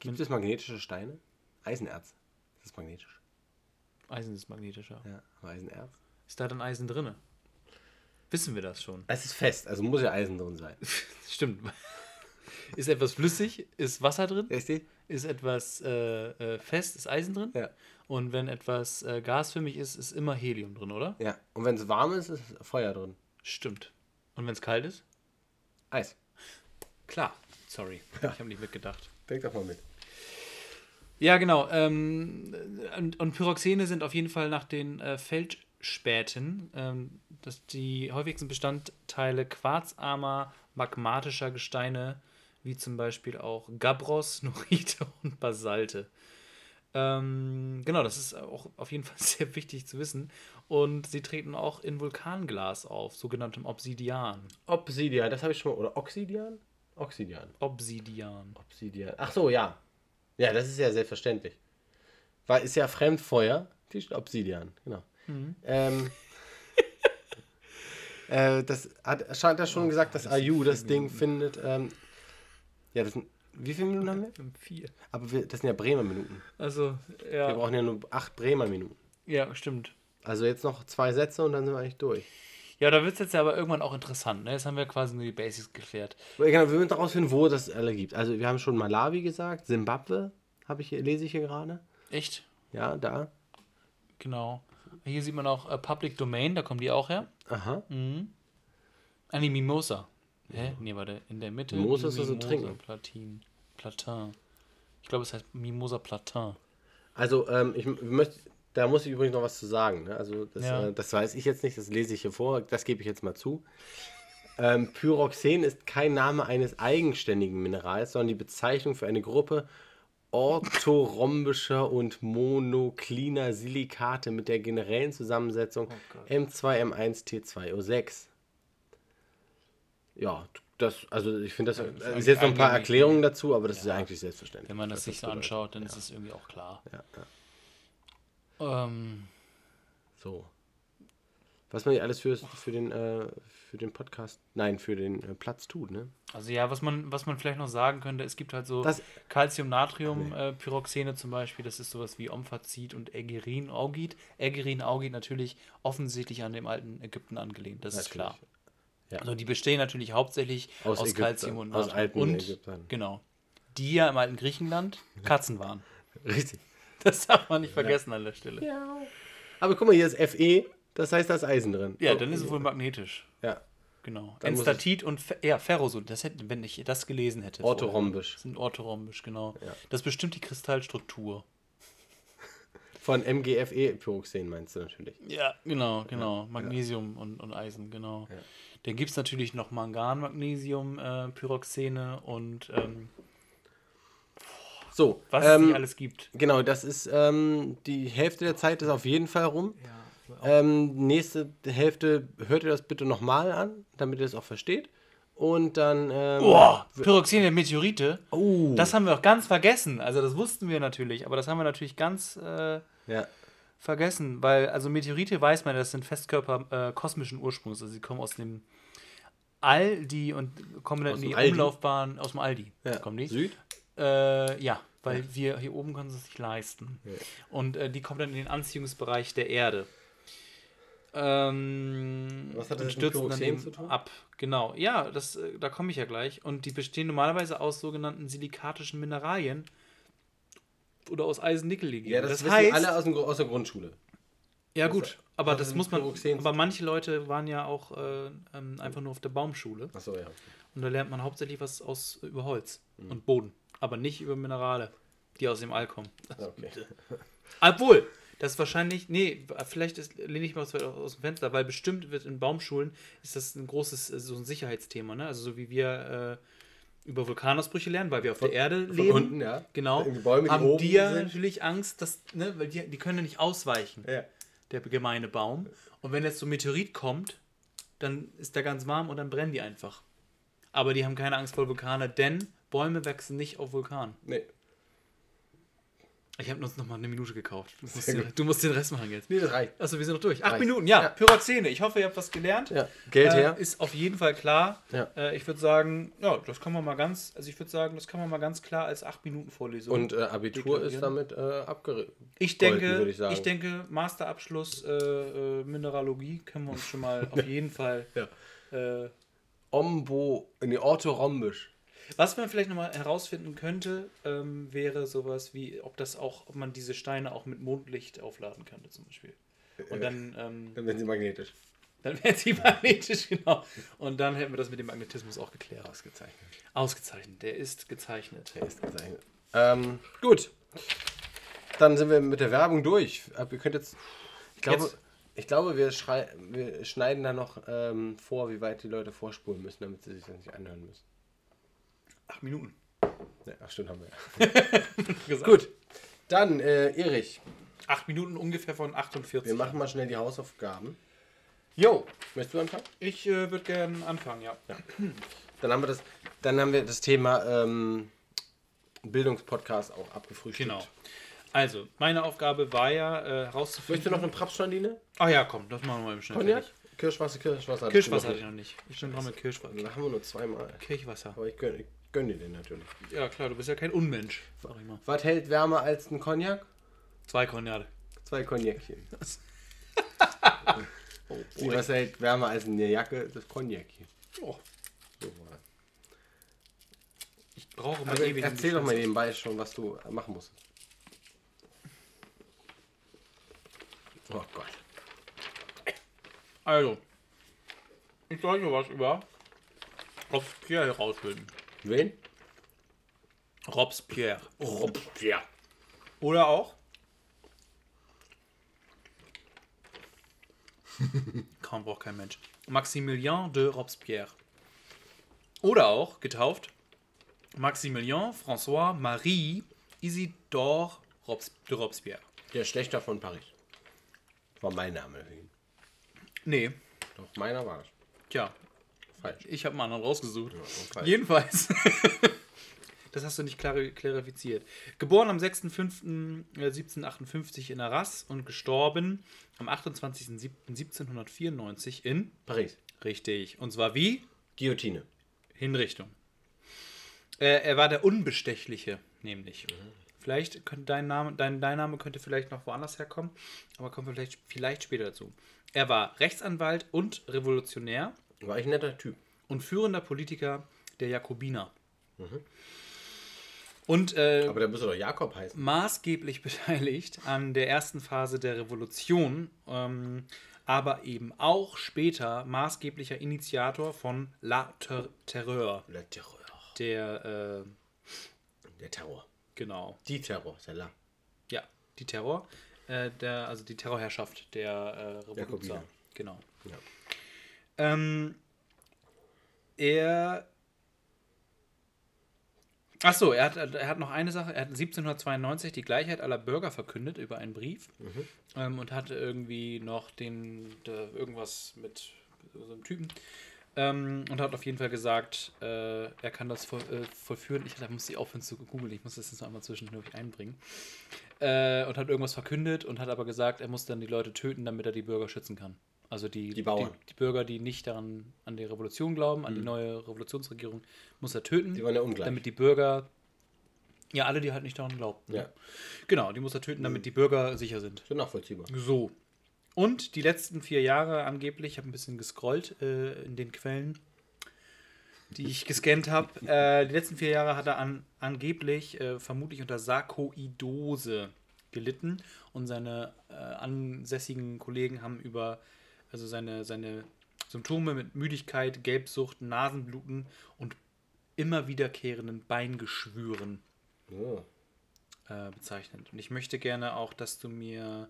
Gibt es magnetische Steine? Eisenerz. Das ist magnetisch. Eisen ist magnetischer. Ja, aber Eisenerz. Ist da dann Eisen drin? Wissen wir das schon? Es ist fest, also muss ja Eisen drin sein. Stimmt. Ist etwas flüssig, ist Wasser drin? Richtig? ist etwas äh, äh, fest, ist Eisen drin. Ja. Und wenn etwas äh, gasförmig ist, ist immer Helium drin, oder? Ja. Und wenn es warm ist, ist Feuer drin. Stimmt. Und wenn es kalt ist? Eis. Klar. Sorry, ich habe nicht mitgedacht. Denk doch mal mit. Ja, genau. Ähm, und, und Pyroxene sind auf jeden Fall nach den äh, Feldspäten ähm, das die häufigsten Bestandteile quarzarmer magmatischer Gesteine, wie zum Beispiel auch Gabbros, Norite und Basalte. Ähm, genau, das ist auch auf jeden Fall sehr wichtig zu wissen. Und sie treten auch in Vulkanglas auf, sogenanntem Obsidian. Obsidian, das habe ich schon mal. Oder Oxidian? Oxidian. Obsidian. Obsidian. Ach so, ja. Ja, das ist ja selbstverständlich. Weil ist ja Fremdfeuer. Obsidian, genau. Ähm, äh, das hat, hat er schon gesagt, dass IU das Ding findet. Ähm, ja, das wie viele Minuten haben wir? Vier. Aber wir, das sind ja Bremer Minuten. Also, Wir ja. brauchen ja nur acht Bremer Minuten. Ja, stimmt. Also jetzt noch zwei Sätze und dann sind wir eigentlich durch. Ja, da wird es jetzt ja aber irgendwann auch interessant. Ne? Jetzt haben wir quasi nur die Basics geklärt. Genau, wir müssen herausfinden, wo das alle gibt. Also wir haben schon Malawi gesagt, Simbabwe, habe ich hier, lese ich hier gerade. Echt? Ja, da. Genau. Hier sieht man auch äh, Public Domain, da kommen die auch her. Aha. Ah, nee, Mimosa. Hä? Nee, warte, in der Mitte. Mimosa ist das so trinken. Platin. Platin. Ich glaube, es heißt Mimosa Platin. Also ähm, ich möchte, da muss ich übrigens noch was zu sagen. Ne? Also das, Ja. äh, das weiß ich jetzt nicht, das lese ich hier vor, das gebe ich jetzt mal zu. Ähm, Pyroxen ist kein Name eines eigenständigen Minerals, sondern die Bezeichnung für eine Gruppe orthorhombischer und monokliner Silikate mit der generellen Zusammensetzung M2M1T2O6. Ja, das, also ich finde das, ist äh, ist jetzt noch ein paar Erklärungen dazu, aber das ist ja eigentlich selbstverständlich. Wenn man das sich so anschaut, dann ist es irgendwie auch klar. Ja, ja. Ähm, So. Was man hier alles für, für, den, äh, für den Podcast, nein, für den äh, Platz tut, ne? also ja, was man, was man vielleicht noch sagen könnte, es gibt halt so Das- Calcium-Natrium-Pyroxene zum Beispiel, das ist sowas wie Omphazit und Ägerin-Augit. Ägerin-Augit natürlich offensichtlich an dem alten Ägypten angelehnt, das ist klar. Ja. Also die bestehen natürlich hauptsächlich Aus aus, Calcium und aus alten und, Ägyptern. Genau. Die ja im alten Griechenland Katzen waren. Richtig. Das darf man nicht vergessen an der Stelle. Ja, Ja. Aber guck mal, hier ist Fe, das heißt, da ist Eisen drin. Oh, dann ist es wohl magnetisch. Ja. Genau. Dann Enstatit und Fe ja, Ferrosol. Das hätte, wenn ich das gelesen hätte. Orthorhombisch. Sind orthorhombisch, genau. Ja. Das bestimmt die Kristallstruktur. Von MGFE-Pyroxen meinst du natürlich. Ja, genau, genau. Magnesium Und, und Eisen, genau. Dann gibt es natürlich noch Mangan, Magnesium, äh, Pyroxene und ähm, So, was es ähm, nicht alles gibt. genau, das ist ähm, die Hälfte der Zeit ist auf jeden Fall rum. Ja, Ähm, nächste Hälfte hört ihr das bitte nochmal an, damit ihr es auch versteht. Und dann. Ähm, Boah, Pyroxene, Meteorite. Oh. Das haben wir auch ganz vergessen. Also das wussten wir natürlich, aber das haben wir natürlich ganz äh, Ja. Vergessen, weil also Meteorite weiß man, das sind Festkörper äh, kosmischen Ursprungs. Also sie kommen aus dem All, die und kommen dann in die Aldi? Umlaufbahn aus dem Aldi. ja. Kommen die? Süd? Äh, ja, weil wir hier oben können sie es nicht leisten. Und äh, die kommen dann in den Anziehungsbereich der Erde. Ähm, Was hat das und mit stürzen dann eben zu tun? ab. Genau, ja, das, äh, da komme ich ja gleich. Und die bestehen normalerweise aus sogenannten silikatischen Mineralien oder aus Eisen-Nickel-Legierung. Ja, das, das wissen heißt, alle aus, dem, aus der Grundschule. ja das- gut, aber das muss man. Aber manche Leute waren ja auch äh, ähm, einfach nur auf der Baumschule Achso, ja. und da lernt man hauptsächlich was aus über Holz Mhm. und Boden, aber nicht über Minerale, die aus dem All kommen. Okay. Obwohl, das ist wahrscheinlich, nee, vielleicht ist, lehne ich mal aus, aus dem Fenster, weil bestimmt wird in Baumschulen, ist das ein großes, äh, so ein Sicherheitsthema, ne? Also so wie wir äh, über Vulkanausbrüche lernen, weil wir auf der Erde Von leben. unten, ja. Genau. Irgendwie Bäume, die haben die ja sind. natürlich Angst, dass, ne, weil die, die können ja nicht ausweichen, Ja. der gemeine Baum. Und wenn jetzt so ein Meteorit kommt, dann ist der ganz warm und dann brennen die einfach. Aber die haben keine Angst vor Vulkane, denn Bäume wachsen nicht auf Vulkanen. Nee. Ich habe uns noch mal eine Minute gekauft. Du musst, den, du musst den Rest machen jetzt. Nee, reicht. Achso, wir sind noch durch. Acht Reicht. Minuten, ja. Ja. Pyrazene. Ich hoffe, ihr habt was gelernt. Ja. Geld äh, her. Ist auf jeden Fall klar. Ja. Äh, ich würde sagen, ja, das kann man mal ganz, also ich würde sagen, das kann man mal ganz klar als acht Minuten Vorlesung. Und äh, Abitur ist damit äh, abgerissen. ich denke, ich sagen. ich denke, Masterabschluss äh, äh, Mineralogie können wir uns schon mal auf jeden Fall. Ja. Äh, Ombo, nee, orthorhombisch. Was man vielleicht nochmal herausfinden könnte, ähm, wäre sowas wie, ob das auch, ob man diese Steine auch mit Mondlicht aufladen könnte, zum Beispiel. Und dann ähm, Dann werden sie magnetisch. Dann wären sie magnetisch, genau. Und dann hätten wir das mit dem Magnetismus auch geklärt. Ausgezeichnet. Ausgezeichnet. Der ist gezeichnet. Der ist gezeichnet. Ähm, gut. Dann sind wir mit der Werbung durch. Aber Ihr könnt jetzt. Ich glaube, Jetzt. ich glaube wir, wir schneiden da noch ähm, vor, wie weit die Leute vorspulen müssen, damit sie sich das nicht anhören müssen. Acht Minuten. Ja, ach, stimmt, haben wir ja. Gut. Dann, äh, Erich, Acht Minuten ungefähr von 48. wir machen mal schnell die Hausaufgaben. Jo, Möchtest du anfangen? ich äh, würde gerne anfangen, ja. Dann haben wir das, dann haben wir das Thema ähm, Bildungspodcast auch abgefrühstückt. Genau. Also, meine Aufgabe war ja äh, herauszufinden. Möchtest du noch eine Prapschaline? Ach ja, komm, das machen wir mal. Cognac? fertig. Kirschwasser, Kirschwasser. Kirschwasser hatte ich noch nicht. Ich bin dran mit Kirschwasser. Da haben wir nur zweimal. Kirchwasser. Aber ich gönne, ich gönne dir den natürlich. Ja, klar, du bist ja kein Unmensch, sag ich mal. Was hält wärmer als ein Cognac? Zwei Kognate. Zwei Cognacchen. Oh, was hält wärmer als eine Jacke? Das Cognacchen. Oh, So war. ich brauche mal Also ewig. erzähl doch mal nebenbei schon, was du machen musst. Oh Gott. Also, ich sollte was über Robespierre herausfinden. Wen? Robespierre. Robespierre. Oder auch. Kaum braucht kein Mensch. Maximilien de Robespierre. Oder auch, getauft, Maximilien François Marie Isidore Robes de Robespierre. Der Schlechter von Paris. War mein Name. Nee, Doch, meiner war es. tja, Falsch. ich habe einen anderen rausgesucht. falsch. Jedenfalls. das hast du nicht klari klarifiziert. Geboren am 6.5.1758 in Arras und gestorben am 28.07.1794 in. Paris. Richtig. Und zwar wie? Guillotine. Hinrichtung. Äh, er war der Unbestechliche, nämlich. Vielleicht könnte dein Name, dein, dein Name könnte vielleicht noch woanders herkommen, aber kommen wir vielleicht, vielleicht später dazu. Er war Rechtsanwalt und Revolutionär War ich ein netter Typ. und führender Politiker der Jakobiner. Und äh, Aber der müsste doch Jakob heißen. maßgeblich beteiligt an der ersten Phase der Revolution, ähm, aber eben auch später maßgeblicher Initiator von La Ter Terreur, Der Terror. der, äh, Der Terror. genau, Die Terror. Ja la. ja, die Terror, äh, der, also die Terrorherrschaft der äh, Revolution. Genau. Ja. Ähm, er. Achso, er hat, er hat noch eine Sache. Er hat 1792 die Gleichheit aller Bürger verkündet über einen Brief ähm, und hatte irgendwie noch den irgendwas mit so einem Typen ähm, und hat auf jeden Fall gesagt, äh, er kann das voll, äh, vollführen. Ich da muss ich aufhören zu googeln. Ich muss das jetzt noch einmal zwischendurch einbringen. Äh, und hat irgendwas verkündet und hat aber gesagt, er muss dann die Leute töten, damit er die Bürger schützen kann. Also die, Die Bauern. die, die Bürger, die nicht daran an die Revolution glauben, an die neue Revolutionsregierung, muss er töten. Mhm. Die waren ja ungleich. Damit die Bürger, ja, alle, die halt nicht daran glauben. Ja. Genau, die muss er töten, damit die Bürger sicher sind. So nachvollziehbar. So. Und die letzten vier Jahre angeblich, ich habe ein bisschen gescrollt äh, in den Quellen, die ich gescannt habe. Äh, die letzten vier Jahre hat er an, angeblich äh, vermutlich unter Sarkoidose gelitten und seine äh, ansässigen Kollegen haben über also seine, seine Symptome mit Müdigkeit, Gelbsucht, Nasenbluten und immer wiederkehrenden Beingeschwüren Ja. äh, bezeichnet. Und ich möchte gerne auch, dass du mir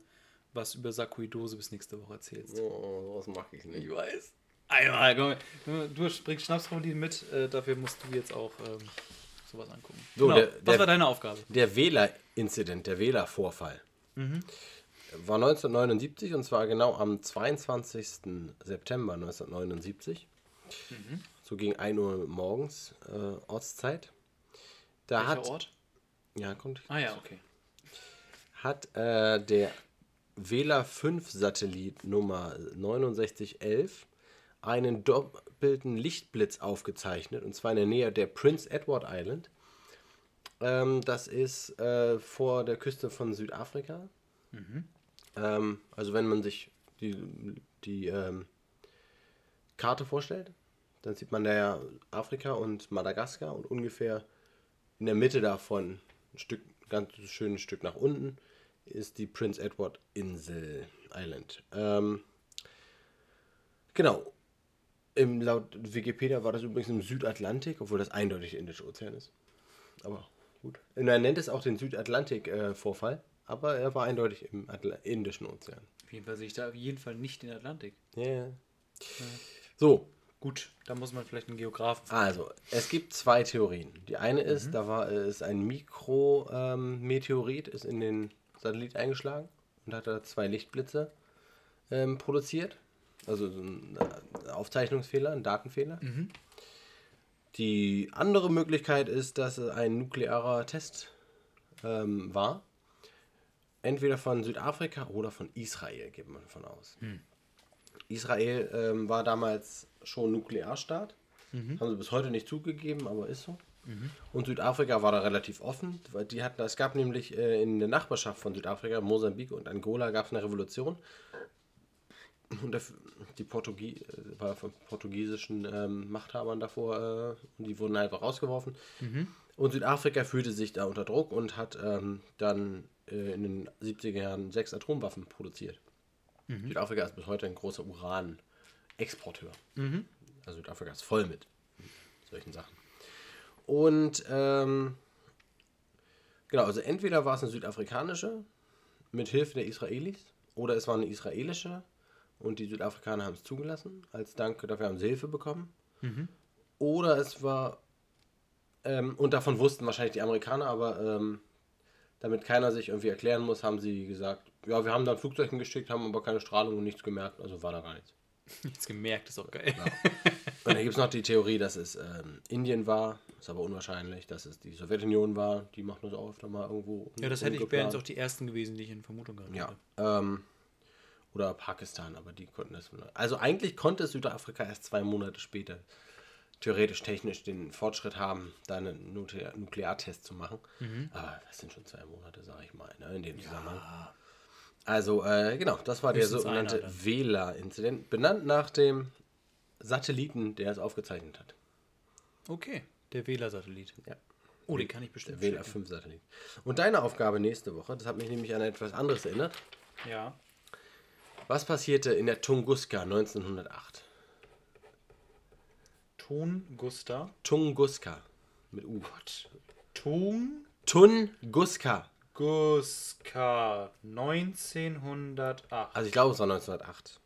was über Sarkoidose bis nächste Woche erzählst. Oh, was mache ich nicht. Ich weiß. Einmal, komm, du, bringst Schnapsrolli mit, äh, dafür musst du jetzt auch ähm, sowas angucken. So, genau. der- was der- war deine Aufgabe? Der Wähler-Inzident, der Wählervorfall, war 1979 und zwar genau am 22. September 1979. So gegen 1 Uhr morgens äh, Ortszeit. Da Welcher hat, Ort? Ja, kommt. Ah ja, okay. hat äh, der Wähler 5 Satellit Nummer 6911 einen doppelten Lichtblitz aufgezeichnet und zwar in der Nähe der Prince Edward Island. Ähm, das ist äh, vor der Küste von Südafrika. Ähm, also wenn man sich die, die ähm, Karte vorstellt, dann sieht man da ja Afrika und Madagaskar und ungefähr in der Mitte davon, ein Stück, ganz schönes Stück nach unten, ist die Prince Edward Insel Island. Ähm, genau. Im, laut Wikipedia war das übrigens im Südatlantik, obwohl das eindeutig Indische Ozean ist. Aber gut. Und er nennt es auch den Südatlantik-Vorfall, aber er war eindeutig im Atla Indischen Ozean. Auf jeden Fall sehe ich da auf jeden Fall nicht den Atlantik. Ja, ja. So, Gut, da muss man vielleicht einen Geografen Also, es gibt zwei Theorien. Die eine ist, da war es ein Mikrometeorit, ist in den Satellit eingeschlagen und hat da zwei Lichtblitze ähm, produziert. Also so ein äh, Aufzeichnungsfehler, ein Datenfehler. Die andere Möglichkeit ist, dass es ein nuklearer Test ähm, war. Entweder von Südafrika oder von Israel, geht man davon aus. Israel ähm, war damals schon Nuklearstaat. Haben sie bis heute nicht zugegeben, aber ist so. Und Südafrika war da relativ offen, weil die hatten, es gab nämlich äh, in der Nachbarschaft von Südafrika, Mosambik und Angola, gab es eine Revolution. Und der, die Portugie, äh, von portugiesischen ähm, Machthabern davor, äh, die wurden einfach rausgeworfen. Und Südafrika fühlte sich da unter Druck und hat ähm, dann äh, in den 70er Jahren sechs Atomwaffen produziert. Südafrika ist bis heute ein großer Uran-Exporteur. Also Südafrika ist voll mit solchen Sachen. Und ähm, genau, also entweder war es eine südafrikanische mit Hilfe der Israelis oder es war eine israelische und die Südafrikaner haben es zugelassen. Als Dank dafür haben sie Hilfe bekommen. Oder es war, ähm, und davon wussten wahrscheinlich die Amerikaner, aber ähm, damit keiner sich irgendwie erklären muss, haben sie gesagt, ja, wir haben dann Flugzeuge geschickt, haben aber keine Strahlung und nichts gemerkt, also war da gar nichts. Jetzt gemerkt, ist auch geil. Und dann gibt es noch die Theorie, dass es ähm, Indien war, ist aber unwahrscheinlich, dass es die Sowjetunion war, die machen das auch öfter mal irgendwo. Ja, das hätte ich, wären jetzt auch die ersten gewesen, die ich in Vermutung gehabt Ja. hätte. Ähm, oder Pakistan, aber die konnten das. Also eigentlich konnte Südafrika erst zwei Monate später theoretisch technisch den Fortschritt haben, da einen Nuklear Nukleartest zu machen. Aber das sind schon zwei Monate, sage ich mal, ne, in dem Zusammenhang. Also, äh, genau, das war der Höchstens sogenannte einer dann. Wähler-Inzident, benannt nach dem Satelliten, der es aufgezeichnet hat. Okay, der Wählersatellit. Ja. Oh, den kann ich Der bestimmt Wähler schicken. 5 Satellit. Und deine Aufgabe nächste Woche, das hat mich nämlich an etwas anderes erinnert. Ja. Was passierte in der Tunguska 1908? Tunguska. Tunguska mit U. Tunguska. Tunguska. 1908. Also ich glaube, es war 1908.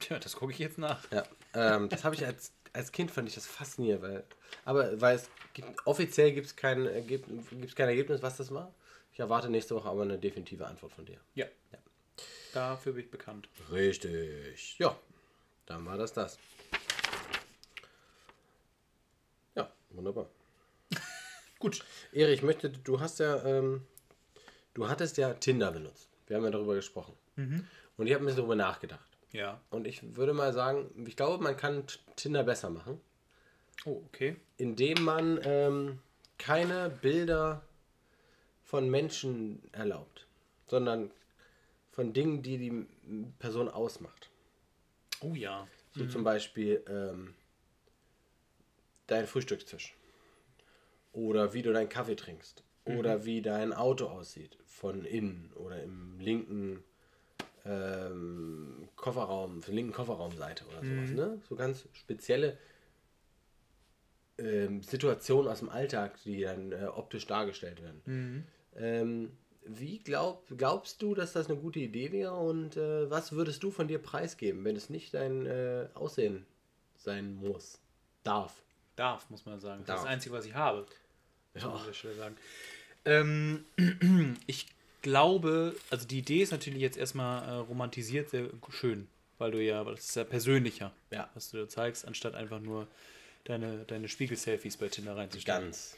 Tja, das gucke ich jetzt nach. Ja, ähm, das habe ich als, als Kind fand ich das faszinierend, weil, aber weil es gibt, offiziell gibt es kein, Ergeb- gibt's kein Ergebnis, was das war. Ich erwarte nächste Woche aber eine definitive Antwort von dir. Ja. Dafür bin ich bekannt. Richtig. Ja, dann war das das. Ja, wunderbar. Gut. Erich, ich möchte, du hast ja, ähm, du hattest ja Tinder benutzt. Wir haben ja darüber gesprochen. Und ich habe ein bisschen darüber nachgedacht. Ja. Und ich würde mal sagen, ich glaube, man kann Tinder besser machen, Oh, okay. indem man ähm, keine Bilder von Menschen erlaubt, sondern von Dingen, die die Person ausmacht. Oh ja. So zum Beispiel ähm, dein Frühstückstisch. Oder wie du deinen Kaffee trinkst. Oder wie dein Auto aussieht. Von innen oder im linken ähm, Kofferraum, für linken Kofferraumseite oder sowas. Ne? So ganz spezielle ähm, Situationen aus dem Alltag, die dann äh, optisch dargestellt werden. Ähm, wie glaub, glaubst du, dass das eine gute Idee wäre und äh, was würdest du von dir preisgeben, wenn es nicht dein äh, Aussehen sein muss? Darf. Darf, muss man sagen. Das Darf. ist das Einzige, was ich habe. Muss Ja. an der Stelle sagen. Ähm, ich glaube, also die Idee ist natürlich jetzt erstmal äh, romantisiert, sehr schön, weil du ja, das ist ja persönlicher, Ja. was du da zeigst, anstatt einfach nur deine, deine Spiegel-Selfies bei Tinder reinzustellen. Ganz.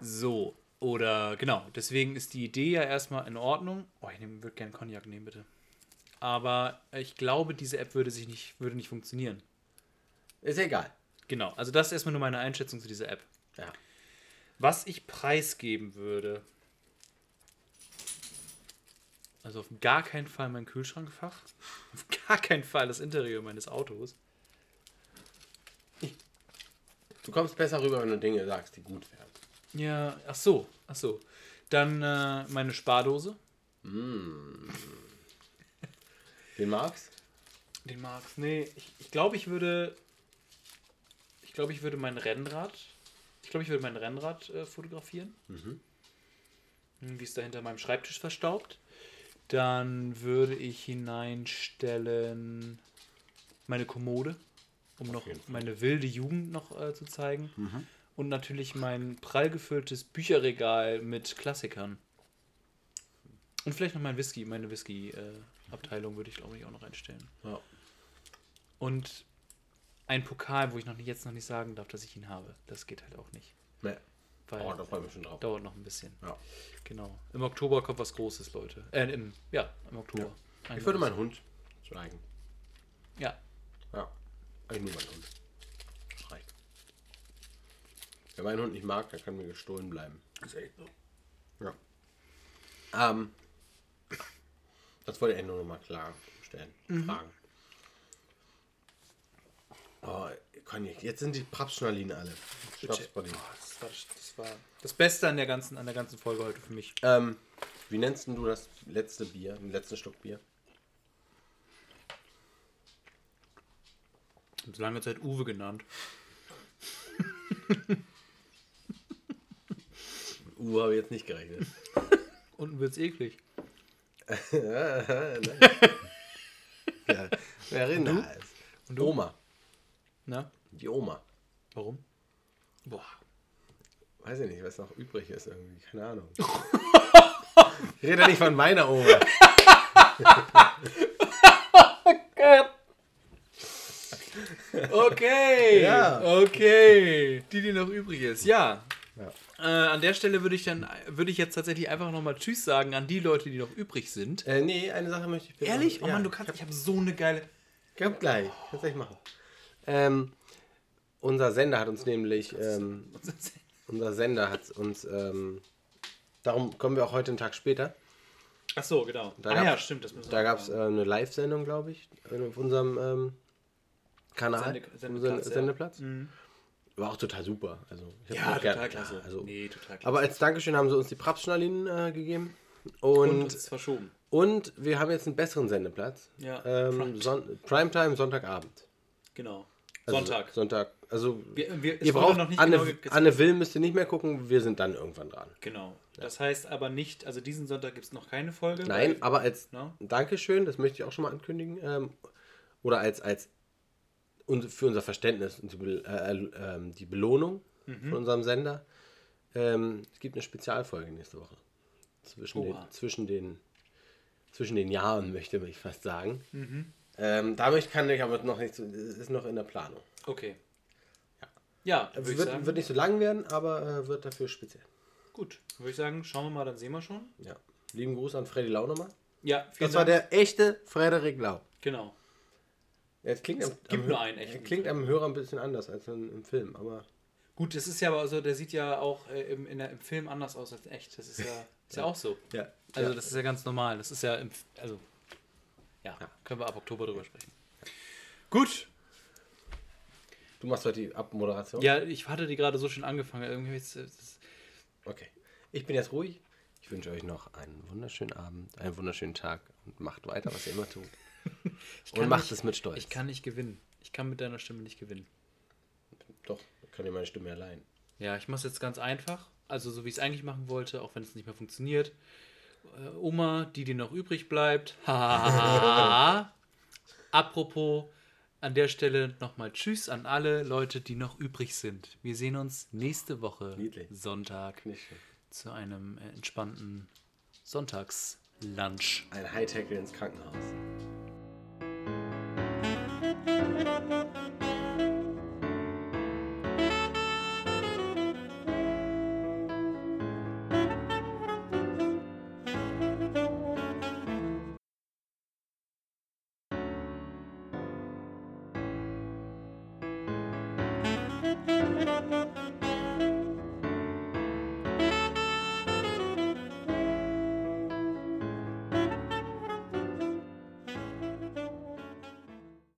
So, oder genau, deswegen ist die Idee ja erstmal in Ordnung. Oh, ich würde gerne Cognac nehmen, bitte. Aber ich glaube, diese App würde sich nicht, würde nicht funktionieren. Ist egal. Genau, also das ist erstmal nur meine Einschätzung zu dieser App. Ja. Was ich preisgeben würde. Also auf gar keinen Fall mein Kühlschrankfach. Auf gar keinen Fall das Interieur meines Autos. Du kommst besser rüber, wenn du Dinge sagst, die gut wären. Ja, ach so, ach so. Dann äh, meine Spardose. Den magst? Den magst. Nee, ich, ich glaube, ich würde. Ich glaube, ich würde mein Rennrad. Ich glaube, ich würde mein Rennrad äh, fotografieren. Hm, Wie es da hinter meinem Schreibtisch verstaubt. Dann würde ich hineinstellen meine Kommode, um noch meine wilde Jugend noch äh, zu zeigen. Und natürlich mein prall gefülltes Bücherregal mit Klassikern. Und vielleicht noch mein Whisky, meine Whisky-Abteilung würde ich, glaube ich, auch noch einstellen. Ja. Und ein Pokal, wo ich noch nicht, jetzt noch nicht sagen darf, dass ich ihn habe. Das geht halt auch nicht. Ne. Weil Oh, da freue ich mich schon drauf. dauert noch ein bisschen. Ja. Genau. Im Oktober kommt was Großes, Leute. Äh, im, ja, im Oktober. Ein Ich würde meinen Hund zeigen. Ja. Ja. Eigentlich nur meinen Hund. Das reicht. Wer meinen Hund nicht mag, der kann mir gestohlen bleiben. Ist echt so. Ja. Ähm, das wollte ich nur noch mal klarstellen. Fragen. Oh, Conny, jetzt sind die Prapsschnalinen alle. Oh, das, war, das war das Beste an der ganzen, an der ganzen Folge heute für mich. Ähm, wie nennst denn du das letzte Bier, den letzten Stück Bier? Ich habe so lange Zeit Uwe genannt. Uh, habe ich jetzt nicht gerechnet. Unten wird's eklig. ja, wer Rinder ist. Und du? Oma. Na? Die Oma. Warum? Boah. Weiß ich nicht, was noch übrig ist irgendwie. Keine Ahnung. ich rede ja nicht von meiner Oma. Okay. Ja. Okay. Die, die noch übrig ist. Ja. Ja. Äh, an der Stelle würde ich dann, würde ich jetzt tatsächlich einfach nochmal Tschüss sagen an die Leute, die noch übrig sind. Äh, nee, eine Sache möchte ich bitte. Ehrlich? Oh Mann, du kannst, ich habe so eine geile. Kommt gleich. Kannst gleich machen. Ähm, unser Sender hat uns nämlich, ähm, unser Sender hat uns, ähm, darum kommen wir auch heute einen Tag später. Ach so, genau. Da ah gab's- ja, stimmt. Das Da gab es äh, eine Live-Sendung, glaube ich, auf unserem ähm, Kanal. Sende- Sendeplatz. Sendeplatz, ja. Sendeplatz. Mhm. War auch total super. Also, Ja, auch gern- total klasse. Ja, also, nee, total klasse. aber als Dankeschön haben sie uns die Prapsschnalinen äh, gegeben. und, Und, verschoben. und wir haben jetzt einen besseren Sendeplatz. Ja, Ähm, Prime- Son Primetime Sonntagabend. Genau. Also Sonntag. Sonntag. Also Wir, wir, es ihr braucht noch nicht Anne, genau ge- Anne Will müsst ihr nicht mehr gucken, wir sind dann irgendwann dran. Genau. Das heißt aber nicht, also diesen Sonntag gibt es noch keine Folge. Nein, aber als Na? Dankeschön, das möchte ich auch schon mal ankündigen, ähm, oder als, als für unser Verständnis und die, äh, äh, ähm, die Belohnung Mhm. von unserem Sender. Ähm, es gibt eine Spezialfolge nächste Woche. Zwischen, den, zwischen, den, zwischen den Jahren, möchte ich fast sagen. Mhm. Ähm, damit kann ich aber noch nicht, so- es ist noch in der Planung. Okay. Ja, Es würde ich wird, sagen, wird nicht so lang werden, aber äh, wird dafür speziell. gut. Dann würde ich sagen, schauen wir mal, dann sehen wir schon. Ja. Lieben Gruß an Freddy Lau nochmal. Ja, vielen Das war Dank. der echte Frederik Lau. Genau. Ja, es klingt, am, gibt am, nur einen echten er klingt am Hörer ein bisschen anders als im Film, aber Gut, das ist ja aber so, der sieht ja auch äh, im, in der, im Film anders aus als echt. Das ist ja, ist ja auch so. Ja. Also ja. das ist ja ganz normal. Das ist ja im, also ja, Ja. können wir ab Oktober drüber sprechen. Gut. Du machst heute die Abmoderation? Ja, ich hatte die gerade so schön angefangen. Irgendwie jetzt, äh, das, Okay. Ich bin jetzt ruhig. Ich wünsche euch noch einen wunderschönen Abend, einen wunderschönen Tag und macht weiter, was ihr immer tut. ich Und macht nicht, es mit Stolz. Ich kann nicht gewinnen. Ich kann mit deiner Stimme nicht gewinnen. Doch, kann ihr meine Stimme allein. Ja, ich mache es jetzt ganz einfach. Also so wie ich es eigentlich machen wollte, auch wenn es nicht mehr funktioniert. Äh, Oma, die dir noch übrig bleibt. Apropos, an der Stelle nochmal Tschüss an alle Leute, die noch übrig sind. Wir sehen uns nächste Woche Niedlich. Sonntag zu einem entspannten Sonntagslunch. Ein High-Tackle ins Krankenhaus.